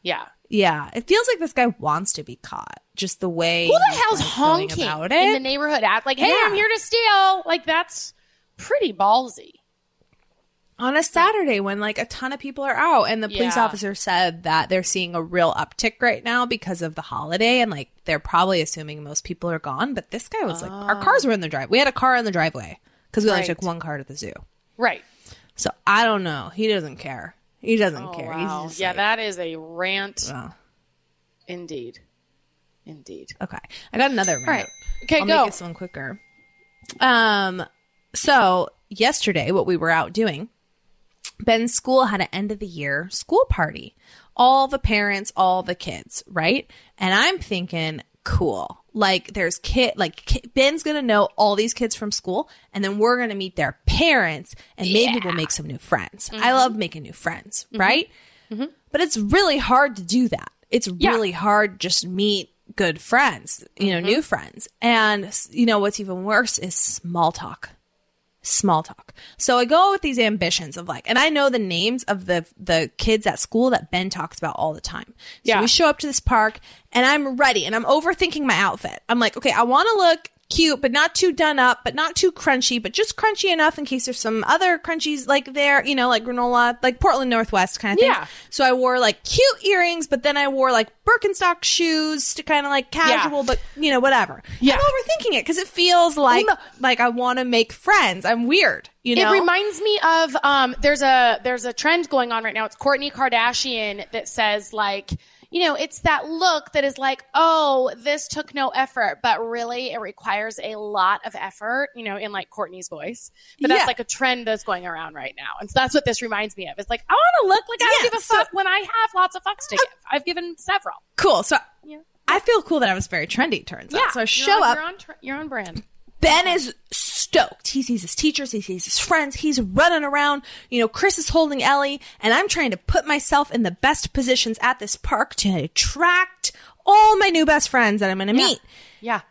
Speaker 4: Yeah.
Speaker 3: Yeah, it feels like this guy wants to be caught. Just the way
Speaker 4: Who the hell's
Speaker 3: like,
Speaker 4: honking
Speaker 3: about
Speaker 4: in the neighborhood? Act like, hey,
Speaker 3: Yeah.
Speaker 4: I'm here to steal. Like that's pretty ballsy.
Speaker 3: On a Saturday when like a ton of people are out, and the police
Speaker 4: Yeah.
Speaker 3: officer said that they're seeing a real uptick right now because of the holiday, and like they're probably assuming most people are gone. But this guy was like, our cars were in the drive. We had a car in the driveway because we only took one car to the zoo.
Speaker 4: Right.
Speaker 3: So I don't know. He doesn't care. He doesn't
Speaker 4: Oh,
Speaker 3: care.
Speaker 4: wow. Yeah,
Speaker 3: like,
Speaker 4: that is a rant.
Speaker 3: oh,
Speaker 4: Indeed. Indeed.
Speaker 3: okay. I got another rant.
Speaker 4: right. Okay,
Speaker 3: I'll
Speaker 4: go.
Speaker 3: make this one quicker. Um, so yesterday, what we were out doing, Ben's school had an end of the year school party. All the parents, all the kids, right? And I'm thinking, cool. Like there's kid, like Ben's gonna know all these kids from school, and then we're gonna meet their parents, and maybe we'll make some new friends. I mm-hmm. love making new friends, mm-hmm. right? Mm-hmm. But it's really hard to do that. It's
Speaker 4: Yeah.
Speaker 3: really hard just meet good friends, you know, new friends. And you know what's even worse is small talk small talk. So I go with these ambitions of like, and I know the names of the the kids at school that Ben talks about all the time. So
Speaker 4: Yeah.
Speaker 3: we show up to this park, and I'm ready, and I'm overthinking my outfit. I'm like, okay, I want to look cute, but not too done up, but not too crunchy, but just crunchy enough in case there's some other crunchies like there, you know, like granola, like Portland Northwest kind of thing.
Speaker 4: Yeah.
Speaker 3: So I wore like cute earrings, but then I wore like Birkenstock shoes to kind of like casual, but you know, whatever.
Speaker 4: Yeah.
Speaker 3: I'm overthinking it because it feels like
Speaker 4: no.
Speaker 3: like I want to make friends. I'm weird, you know.
Speaker 4: It reminds me of um, there's a there's a trend going on right now. It's Kourtney Kardashian that says like you know it's that look that is like oh this took no effort, but really it requires a lot of effort. You know, in like Kourtney's voice, but that's
Speaker 3: Yeah.
Speaker 4: like a trend that's going around right now, and so that's what this reminds me of. It's like I want to look like I
Speaker 3: Yeah,
Speaker 4: don't give a
Speaker 3: so-
Speaker 4: fuck when I have lots of fucks to uh, give. I've given several.
Speaker 3: cool. So
Speaker 4: Yeah.
Speaker 3: I feel cool that I was very trendy. Turns
Speaker 4: Yeah,
Speaker 3: out. So I
Speaker 4: you're
Speaker 3: show
Speaker 4: on-
Speaker 3: up.
Speaker 4: You're on, tr- you're on brand.
Speaker 3: Ben is stoked. He sees his teachers, he sees his friends, he's running around. You know, Chris is holding Ellie, and I'm trying to put myself in the best positions at this park to attract all my new best friends that I'm going to meet.
Speaker 4: Yeah.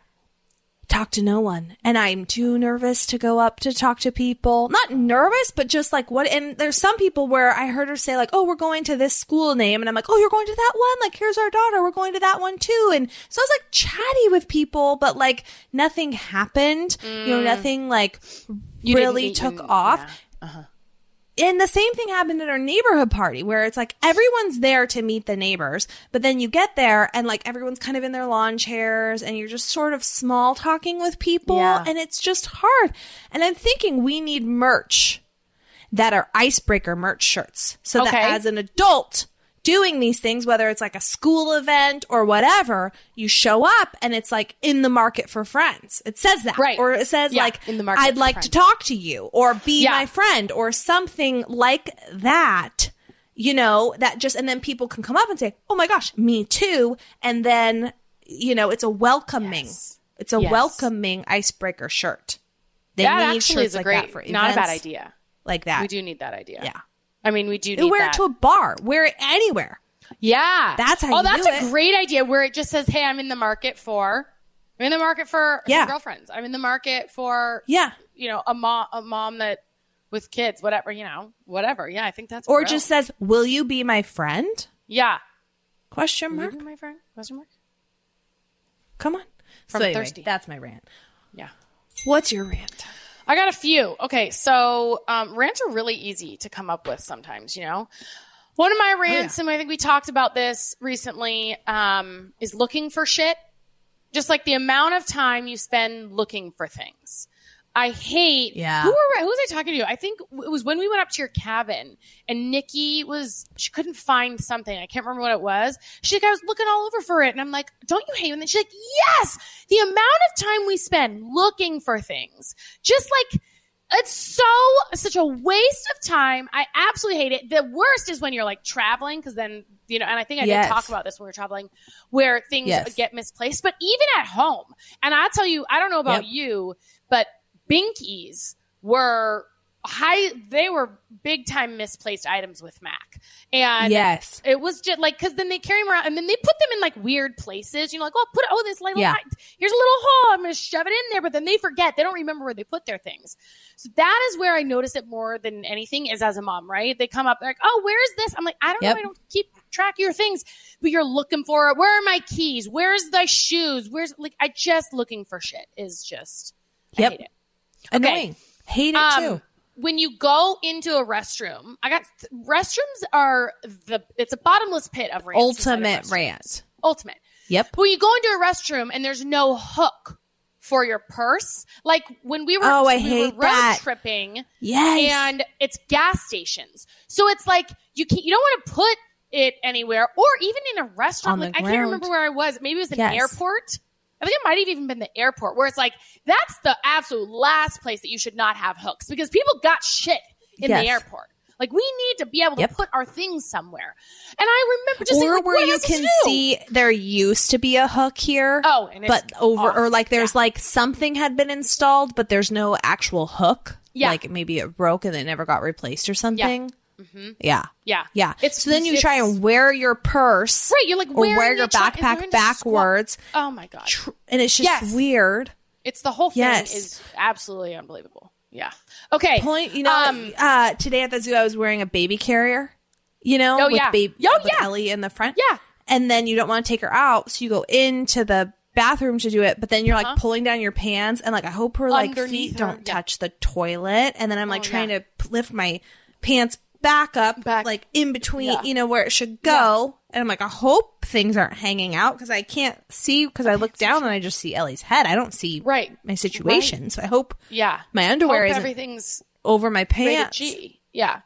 Speaker 3: Talk to no one. And I'm too nervous to go up to talk to people. Not nervous, but just like what, and there's some people where I heard her say like, oh, we're going to this school name. And I'm like, oh, you're going to that one? Like, here's our daughter. We're going to that one too. And so I was like chatty with people, but like nothing happened. You know, nothing like
Speaker 4: You
Speaker 3: really took
Speaker 4: you-
Speaker 3: off. And the same thing happened at our neighborhood party where it's like everyone's there to meet the neighbors, but then you get there and like everyone's kind of in their lawn chairs and you're just sort of small talking with people
Speaker 4: Yeah.
Speaker 3: and it's just hard. And I'm thinking we need merch that are icebreaker merch shirts so that as an adult doing these things, whether it's like a school event or whatever, you show up and it's like in the market for friends. It says that.
Speaker 4: Right.
Speaker 3: Or it says
Speaker 4: Yeah,
Speaker 3: like,
Speaker 4: in the market
Speaker 3: I'd like to talk to you or be
Speaker 4: Yeah.
Speaker 3: my friend or something like that. You know, that just, and then people can come up and say, Oh my gosh, me too. And then, you know, it's a welcoming,
Speaker 4: Yes.
Speaker 3: it's a
Speaker 4: Yes.
Speaker 3: welcoming icebreaker shirt. They
Speaker 4: that
Speaker 3: need
Speaker 4: actually is a
Speaker 3: like
Speaker 4: great, not a bad idea.
Speaker 3: Like that.
Speaker 4: We do need that idea.
Speaker 3: Yeah.
Speaker 4: I mean, we do
Speaker 3: wear
Speaker 4: that.
Speaker 3: it to a bar. Wear it anywhere.
Speaker 4: yeah.
Speaker 3: That's how
Speaker 4: Oh, that's a
Speaker 3: it.
Speaker 4: great idea where it just says, "Hey, I'm in the market for I'm in the market for
Speaker 3: Yeah.
Speaker 4: girlfriends. I'm in the market for
Speaker 3: Yeah.
Speaker 4: you know, a mom a mom that with kids, whatever, you know, whatever. Yeah, I think that's
Speaker 3: Or just says, "Will you be my friend?"
Speaker 4: Yeah.
Speaker 3: Question
Speaker 4: Will you
Speaker 3: mark.
Speaker 4: be my friend? Question mark?
Speaker 3: Come on.
Speaker 4: From
Speaker 3: so anyway,
Speaker 4: Thirsty.
Speaker 3: That's my rant.
Speaker 4: Yeah.
Speaker 3: What's your rant?
Speaker 4: I got a few. Okay, so um, rants are really easy to come up with sometimes, you know? One of my rants, and I think we talked about this recently, um, is looking for shit. Just like the amount of time you spend looking for things. I hate.
Speaker 3: Yeah.
Speaker 4: Who, were, who was I talking to? I think it was when we went up to your cabin and Nikki was, she couldn't find something. I can't remember what it was. She's like, I was looking all over for it. And I'm like, don't you hate when? She's like, yes, the amount of time we spend looking for things. Just like, it's so such a waste of time. I absolutely hate it. The worst is when you're like traveling because then you know, and I think I
Speaker 3: Yes.
Speaker 4: did talk about this when we were traveling, where things
Speaker 3: Yes.
Speaker 4: get misplaced. But even at home, and I tell you, I don't know about
Speaker 3: Yep.
Speaker 4: you, but binkies were high. They were big time misplaced items with Mac, and
Speaker 3: yes.
Speaker 4: it was just like because then they carry them around and then they put them in like weird places. You know, like oh, put oh this little
Speaker 3: Yeah.
Speaker 4: here's a little hole. I'm to shove it in there, but then they forget. They don't remember where they put their things. So that is where I notice it more than anything is as a mom, right? They come up they're like, oh, where's this? I'm like, I don't
Speaker 3: Yep.
Speaker 4: know. I don't keep track of your things, but you're looking for it. Where are my keys? Where's the shoes? Where's like I just looking for shit is just
Speaker 3: Yep. Annoying. Hate it
Speaker 4: Um,
Speaker 3: too.
Speaker 4: when you go into a restroom, I got restrooms are the it's a bottomless pit of rants inside of
Speaker 3: Ultimate rant.
Speaker 4: Ultimate.
Speaker 3: Yep.
Speaker 4: When you go into a restroom and there's no hook for your purse, like when we were,
Speaker 3: Oh, I
Speaker 4: we
Speaker 3: hate
Speaker 4: road
Speaker 3: that.
Speaker 4: tripping,
Speaker 3: Yes.
Speaker 4: and it's gas stations, so it's like you can't you don't want to put it anywhere, or even in a restaurant.
Speaker 3: On
Speaker 4: Like I can't remember where I was. Maybe it was an
Speaker 3: Yes.
Speaker 4: airport. I think it might have even been the airport, where it's like that's the absolute last place that you should not have hooks because people got shit in the airport. Like we need to be able to
Speaker 3: Yep.
Speaker 4: put our things somewhere. And I remember just
Speaker 3: or
Speaker 4: like,
Speaker 3: where you can see there used to be a hook here.
Speaker 4: Oh, and it's
Speaker 3: but over
Speaker 4: off.
Speaker 3: or like there's
Speaker 4: Yeah.
Speaker 3: like something had been installed, but there's no actual hook.
Speaker 4: Yeah.
Speaker 3: like maybe it broke and it never got replaced or something. Yeah,
Speaker 4: Yeah.
Speaker 3: yeah. Yeah.
Speaker 4: It's
Speaker 3: so then you try and wear your purse,
Speaker 4: Right, you're like
Speaker 3: or wear
Speaker 4: wearing
Speaker 3: your backpack backwards,
Speaker 4: Oh my god.
Speaker 3: tr- and it's just
Speaker 4: Yes.
Speaker 3: weird.
Speaker 4: It's the whole thing
Speaker 3: Yes.
Speaker 4: is absolutely unbelievable. Yeah. Okay.
Speaker 3: Point, you know,
Speaker 4: Um,
Speaker 3: uh, today at the zoo, I was wearing a baby carrier. You know,
Speaker 4: Oh,
Speaker 3: with
Speaker 4: yeah.
Speaker 3: baby,
Speaker 4: Oh,
Speaker 3: with
Speaker 4: yeah.
Speaker 3: Ellie in the front.
Speaker 4: Yeah.
Speaker 3: and then you don't want to take her out, so you go into the bathroom to do it. But then you're like
Speaker 4: Uh-huh.
Speaker 3: pulling down your pants, and like I hope her like
Speaker 4: Underneath
Speaker 3: feet
Speaker 4: her,
Speaker 3: don't
Speaker 4: yeah.
Speaker 3: touch the toilet. And then I'm like
Speaker 4: Oh,
Speaker 3: trying
Speaker 4: yeah.
Speaker 3: to lift my pants back up,
Speaker 4: Back.
Speaker 3: like in between,
Speaker 4: Yeah.
Speaker 3: you know, where it should go. And I'm like, I hope things aren't hanging out because I can't see because I look down and I just see Ellie's head. I don't see
Speaker 4: Right.
Speaker 3: my situation. So I hope
Speaker 4: Yeah.
Speaker 3: my underwear isn't
Speaker 4: everything's
Speaker 3: over my pants.
Speaker 4: G. Yeah.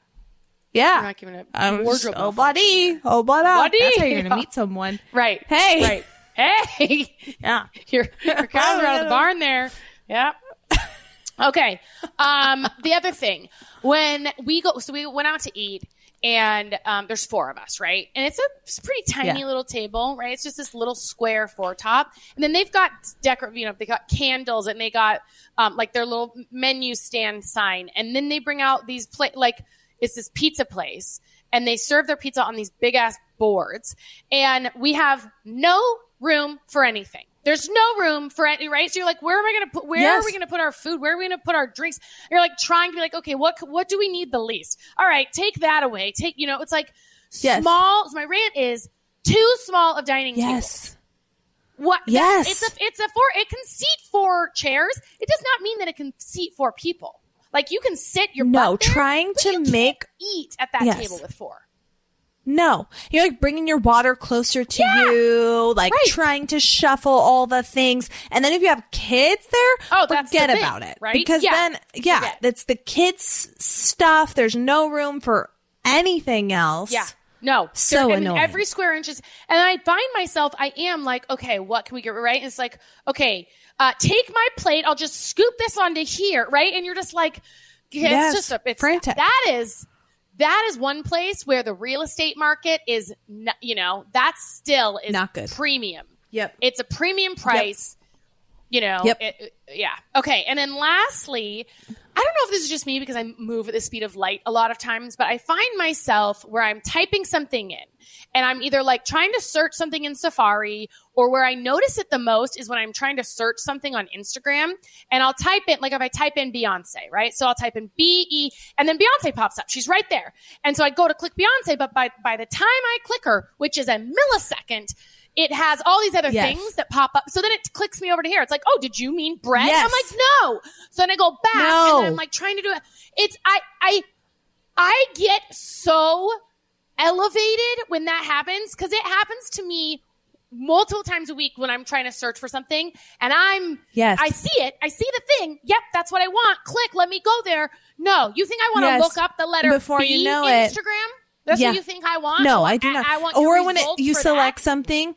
Speaker 3: Yeah.
Speaker 4: You're not giving it
Speaker 3: I'm
Speaker 4: wardrobe
Speaker 3: oh, buddy. Oh, buddy. That's how you're going to meet someone.
Speaker 4: Right.
Speaker 3: Hey.
Speaker 4: Right. Hey.
Speaker 3: Yeah.
Speaker 4: your your cows are out of the barn there. Yep. Okay. Um, the other thing, when we go, so we went out to eat, and um, there's four of us, right? And it's a, it's a pretty tiny
Speaker 3: Yeah.
Speaker 4: little table, right? It's just this little square four top, and then they've got decor, you know, they got candles, and they got um, like their little menu stand sign, and then they bring out these pla- like it's this pizza place, and they serve their pizza on these big ass boards, and we have no room for anything. There's no room for any, right? So you're like, where am I going to put, where
Speaker 3: Yes.
Speaker 4: are we going to put our food? Where are we going to put our drinks? You're like trying to be like, okay, what, what do we need the least? All right, take that away. Take, you know, it's like
Speaker 3: Yes.
Speaker 4: small. My rant is too small of dining tables.
Speaker 3: Yes.
Speaker 4: What?
Speaker 3: Yes.
Speaker 4: it's a, it's a four, it can seat four chairs. It does not mean that it can seat four people. Like you can sit your
Speaker 3: No,
Speaker 4: butt there,
Speaker 3: trying to
Speaker 4: you
Speaker 3: make-
Speaker 4: eat at that
Speaker 3: Yes.
Speaker 4: table with four.
Speaker 3: No, you're like bringing your water closer to
Speaker 4: Yeah.
Speaker 3: you, like
Speaker 4: Right.
Speaker 3: trying to shuffle all the things. And then if you have kids there,
Speaker 4: Oh, that's
Speaker 3: forget
Speaker 4: the thing,
Speaker 3: about it.
Speaker 4: right?
Speaker 3: Because
Speaker 4: Yeah.
Speaker 3: then, yeah,
Speaker 4: Forget.
Speaker 3: it's the kids' stuff. There's no room for anything else.
Speaker 4: Yeah. No.
Speaker 3: So
Speaker 4: There- and
Speaker 3: annoying.
Speaker 4: Every square inch is, and I find myself, I am like, okay, what can we get right? And it's like, okay, uh, take my plate. I'll just scoop this onto here, right? And you're just like, it's
Speaker 3: Yes,
Speaker 4: just a, it's
Speaker 3: frantic.
Speaker 4: that is that is one place where the real estate market is, n- you know, that still is
Speaker 3: Not good.
Speaker 4: premium.
Speaker 3: Yep.
Speaker 4: It's a premium price. Yep. You know,
Speaker 3: Yep.
Speaker 4: it- it- yeah. Okay. And then lastly, I don't know if this is just me because I move at the speed of light a lot of times, but I find myself where I'm typing something in and I'm either like trying to search something in Safari or where I notice it the most is when I'm trying to search something on Instagram and I'll type in, like if I type in Beyonce, right? So I'll type in B E and then Beyonce pops up. She's right there. And so I go to click Beyonce, but by, by the time I click her, which is a millisecond, it has all these other
Speaker 3: Yes.
Speaker 4: things that pop up. So then it clicks me over to here. It's like, oh, did you mean bread?
Speaker 3: Yes.
Speaker 4: I'm like, no. So then I go back
Speaker 3: No.
Speaker 4: and then I'm like trying to do it. It's I I I get so elevated when that happens because it happens to me multiple times a week when I'm trying to search for something and I'm
Speaker 3: Yes.
Speaker 4: I see it. I see the thing. Yep, that's what I want. Click, let me go there. No, you think I want to
Speaker 3: Yes.
Speaker 4: look up the letter
Speaker 3: Before
Speaker 4: B
Speaker 3: you know it.
Speaker 4: Instagram? That's
Speaker 3: Yeah.
Speaker 4: what you think I want?
Speaker 3: No, I do not.
Speaker 4: I, want
Speaker 3: or when it, you select
Speaker 4: that?
Speaker 3: something,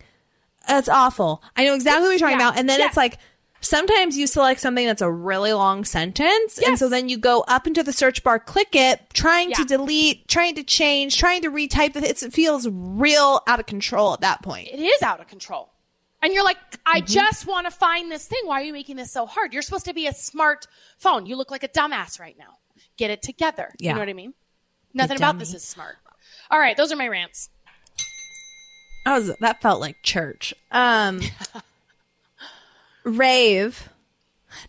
Speaker 3: that's awful. I know exactly what you're talking
Speaker 4: yeah.
Speaker 3: about. And then
Speaker 4: Yes.
Speaker 3: it's like sometimes you select something that's a really long sentence, and so then you go up into the search bar, click it, trying to delete, trying to change, trying to retype. It's, it feels real out of control at that point.
Speaker 4: it is out of control. And you're like, I
Speaker 3: Mm-hmm.
Speaker 4: just want to find this thing. Why are you making this so hard? You're supposed to be a smart phone. You look like a dumbass right now. Get it together.
Speaker 3: Yeah.
Speaker 4: You know what I mean? Nothing about this is smart. All right, those are my rants.
Speaker 3: That was that felt like church. Um Rave.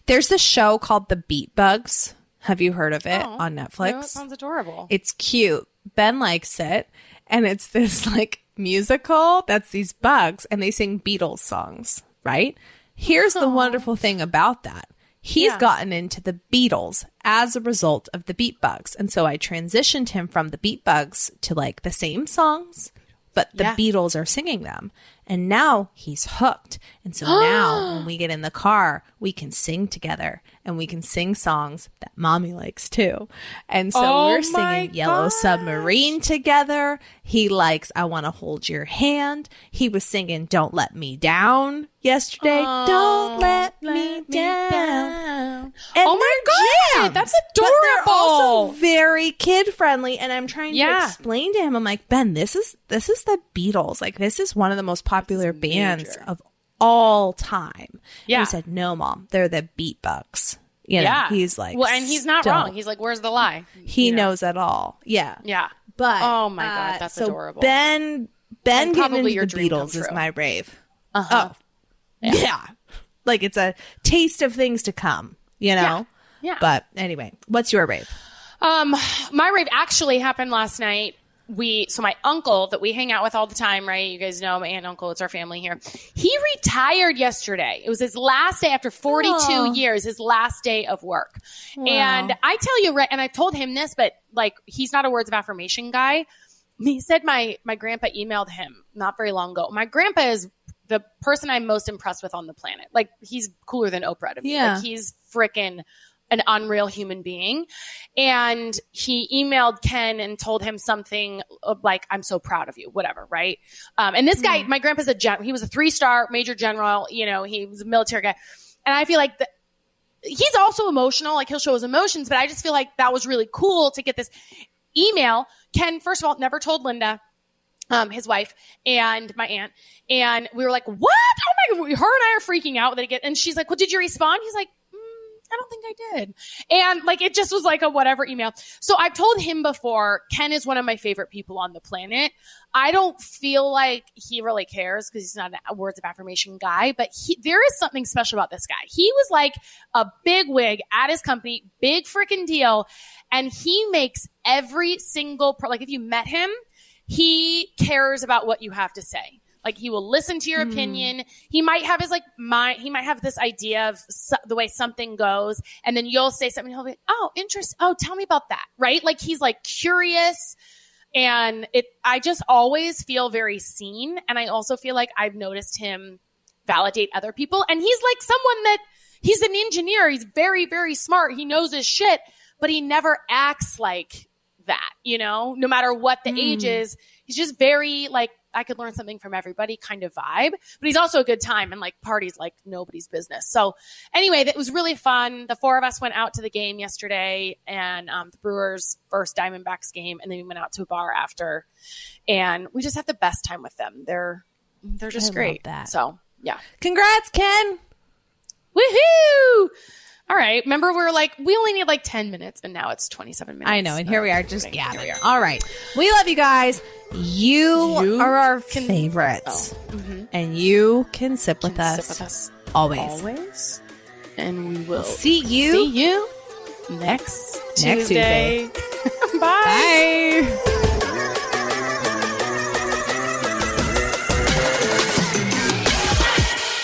Speaker 3: There's a show called The Beat Bugs. Have you heard of it
Speaker 4: Oh,
Speaker 3: on
Speaker 4: No,
Speaker 3: Netflix?
Speaker 4: it sounds adorable.
Speaker 3: It's cute. Ben likes it. And it's this like musical that's these bugs and they sing Beatles songs, right? Here's the wonderful thing about that. He's
Speaker 4: Yeah.
Speaker 3: gotten into the Beatles as a result of the Beat Bugs. And so I transitioned him from the Beat Bugs to like the same songs, but the
Speaker 4: Yeah.
Speaker 3: Beatles are singing them. And now he's hooked. And so now when we get in the car, we can sing together and we can sing songs that mommy likes too. And so
Speaker 4: Oh
Speaker 3: we're singing Yellow
Speaker 4: gosh.
Speaker 3: Submarine together. He likes I Want to Hold Your Hand. He was singing Don't Let Me Down yesterday. Don't let me down. And
Speaker 4: Oh my God,
Speaker 3: jams.
Speaker 4: that's
Speaker 3: But they're also
Speaker 4: adorable.
Speaker 3: very kid friendly. And I'm trying to explain to him, I'm like, Ben, this is this is the Beatles. Like this is one of the most popular bands of all time.
Speaker 4: Yeah.
Speaker 3: And he said, No, mom, they're the Beat Bugs. You know,
Speaker 4: yeah.
Speaker 3: he's like,
Speaker 4: well, and he's not wrong. He's like, where's the lie?
Speaker 3: he
Speaker 4: You know?
Speaker 3: knows it all. Yeah.
Speaker 4: Yeah.
Speaker 3: But
Speaker 4: Oh my God,
Speaker 3: uh,
Speaker 4: that's
Speaker 3: so
Speaker 4: adorable.
Speaker 3: Ben Ben
Speaker 4: And probably your
Speaker 3: the Beatles is my rave.
Speaker 4: Uh-huh.
Speaker 3: Oh. Yeah. Like it's a taste of things to come, you know?
Speaker 4: Yeah.
Speaker 3: But anyway, what's your rave?
Speaker 4: Um, my rave actually happened last night. We so my uncle that we hang out with all the time, right? You guys know my aunt and uncle. It's our family here. He retired yesterday. It was his last day after 42
Speaker 3: Aw.
Speaker 4: years. His last day of work. And I tell you, right? And I told him this, but like he's not a words of affirmation guy. He said my my grandpa emailed him not very long ago. My grandpa is the person I'm most impressed with on the planet. Like he's cooler than Oprah to me.
Speaker 3: Yeah.
Speaker 4: Like he's freaking an unreal human being. And he emailed Ken and told him something like, I'm so proud of you, whatever, right? Um, and this guy, my grandpa's a gen, he was a three star major general, you know, he was a military guy. And I feel like the, he's also emotional, like he'll show his emotions, but I just feel like that was really cool to get this email. Ken, first of all, never told Linda um, his wife and my aunt. And we were like, what? Oh my God. Her and I are freaking out that it get, and she's like, well, did you respond? He's like, I don't think I did. And like, it just was like a whatever email. So I've told him before, Ken is one of my favorite people on the planet. I don't feel like he really cares because he's not a words of affirmation guy, but he, there is something special about this guy. He was like a big wig at his company, big freaking deal. And he makes every single, pro- like if you met him, he cares about what you have to say. Like he will listen to your hmm. opinion. He might have his like mind. He might have this idea of so- the way something goes, and then you'll say something. He'll be, "Oh, interest. Oh, tell me about that." Right? Like he's like curious, and it. I just always feel very seen, and I also feel like I've noticed him validate other people, and he's like someone that he's an engineer. He's very very smart. He knows his shit, but he never acts like that. You know, no matter what the age hmm. is, he's just very like I could learn something from everybody kind of vibe. But he's also a good time and like parties like nobody's business. So anyway, that was really fun. The four of us went out to the game yesterday and um, the Brewers first Diamondbacks game, and then we went out to a bar after, and we just had the best time with them. They're they're just
Speaker 3: I
Speaker 4: great.
Speaker 3: that.
Speaker 4: So yeah,
Speaker 3: Congrats, Ken.
Speaker 4: woohoo! All right, remember we were like we only need like ten minutes, and now it's twenty seven minutes.
Speaker 3: I know, and here we are just
Speaker 4: we
Speaker 3: gabbing.
Speaker 4: are.
Speaker 3: All right. We love you guys. You,
Speaker 4: You
Speaker 3: are our
Speaker 4: can-
Speaker 3: favorites.
Speaker 4: Oh, mhm.
Speaker 3: And you can sip with
Speaker 4: Can
Speaker 3: us
Speaker 4: Sip with us
Speaker 3: always.
Speaker 4: always, and we will
Speaker 3: See you.
Speaker 4: see you next
Speaker 3: Next
Speaker 4: Tuesday. Bye.
Speaker 3: Bye.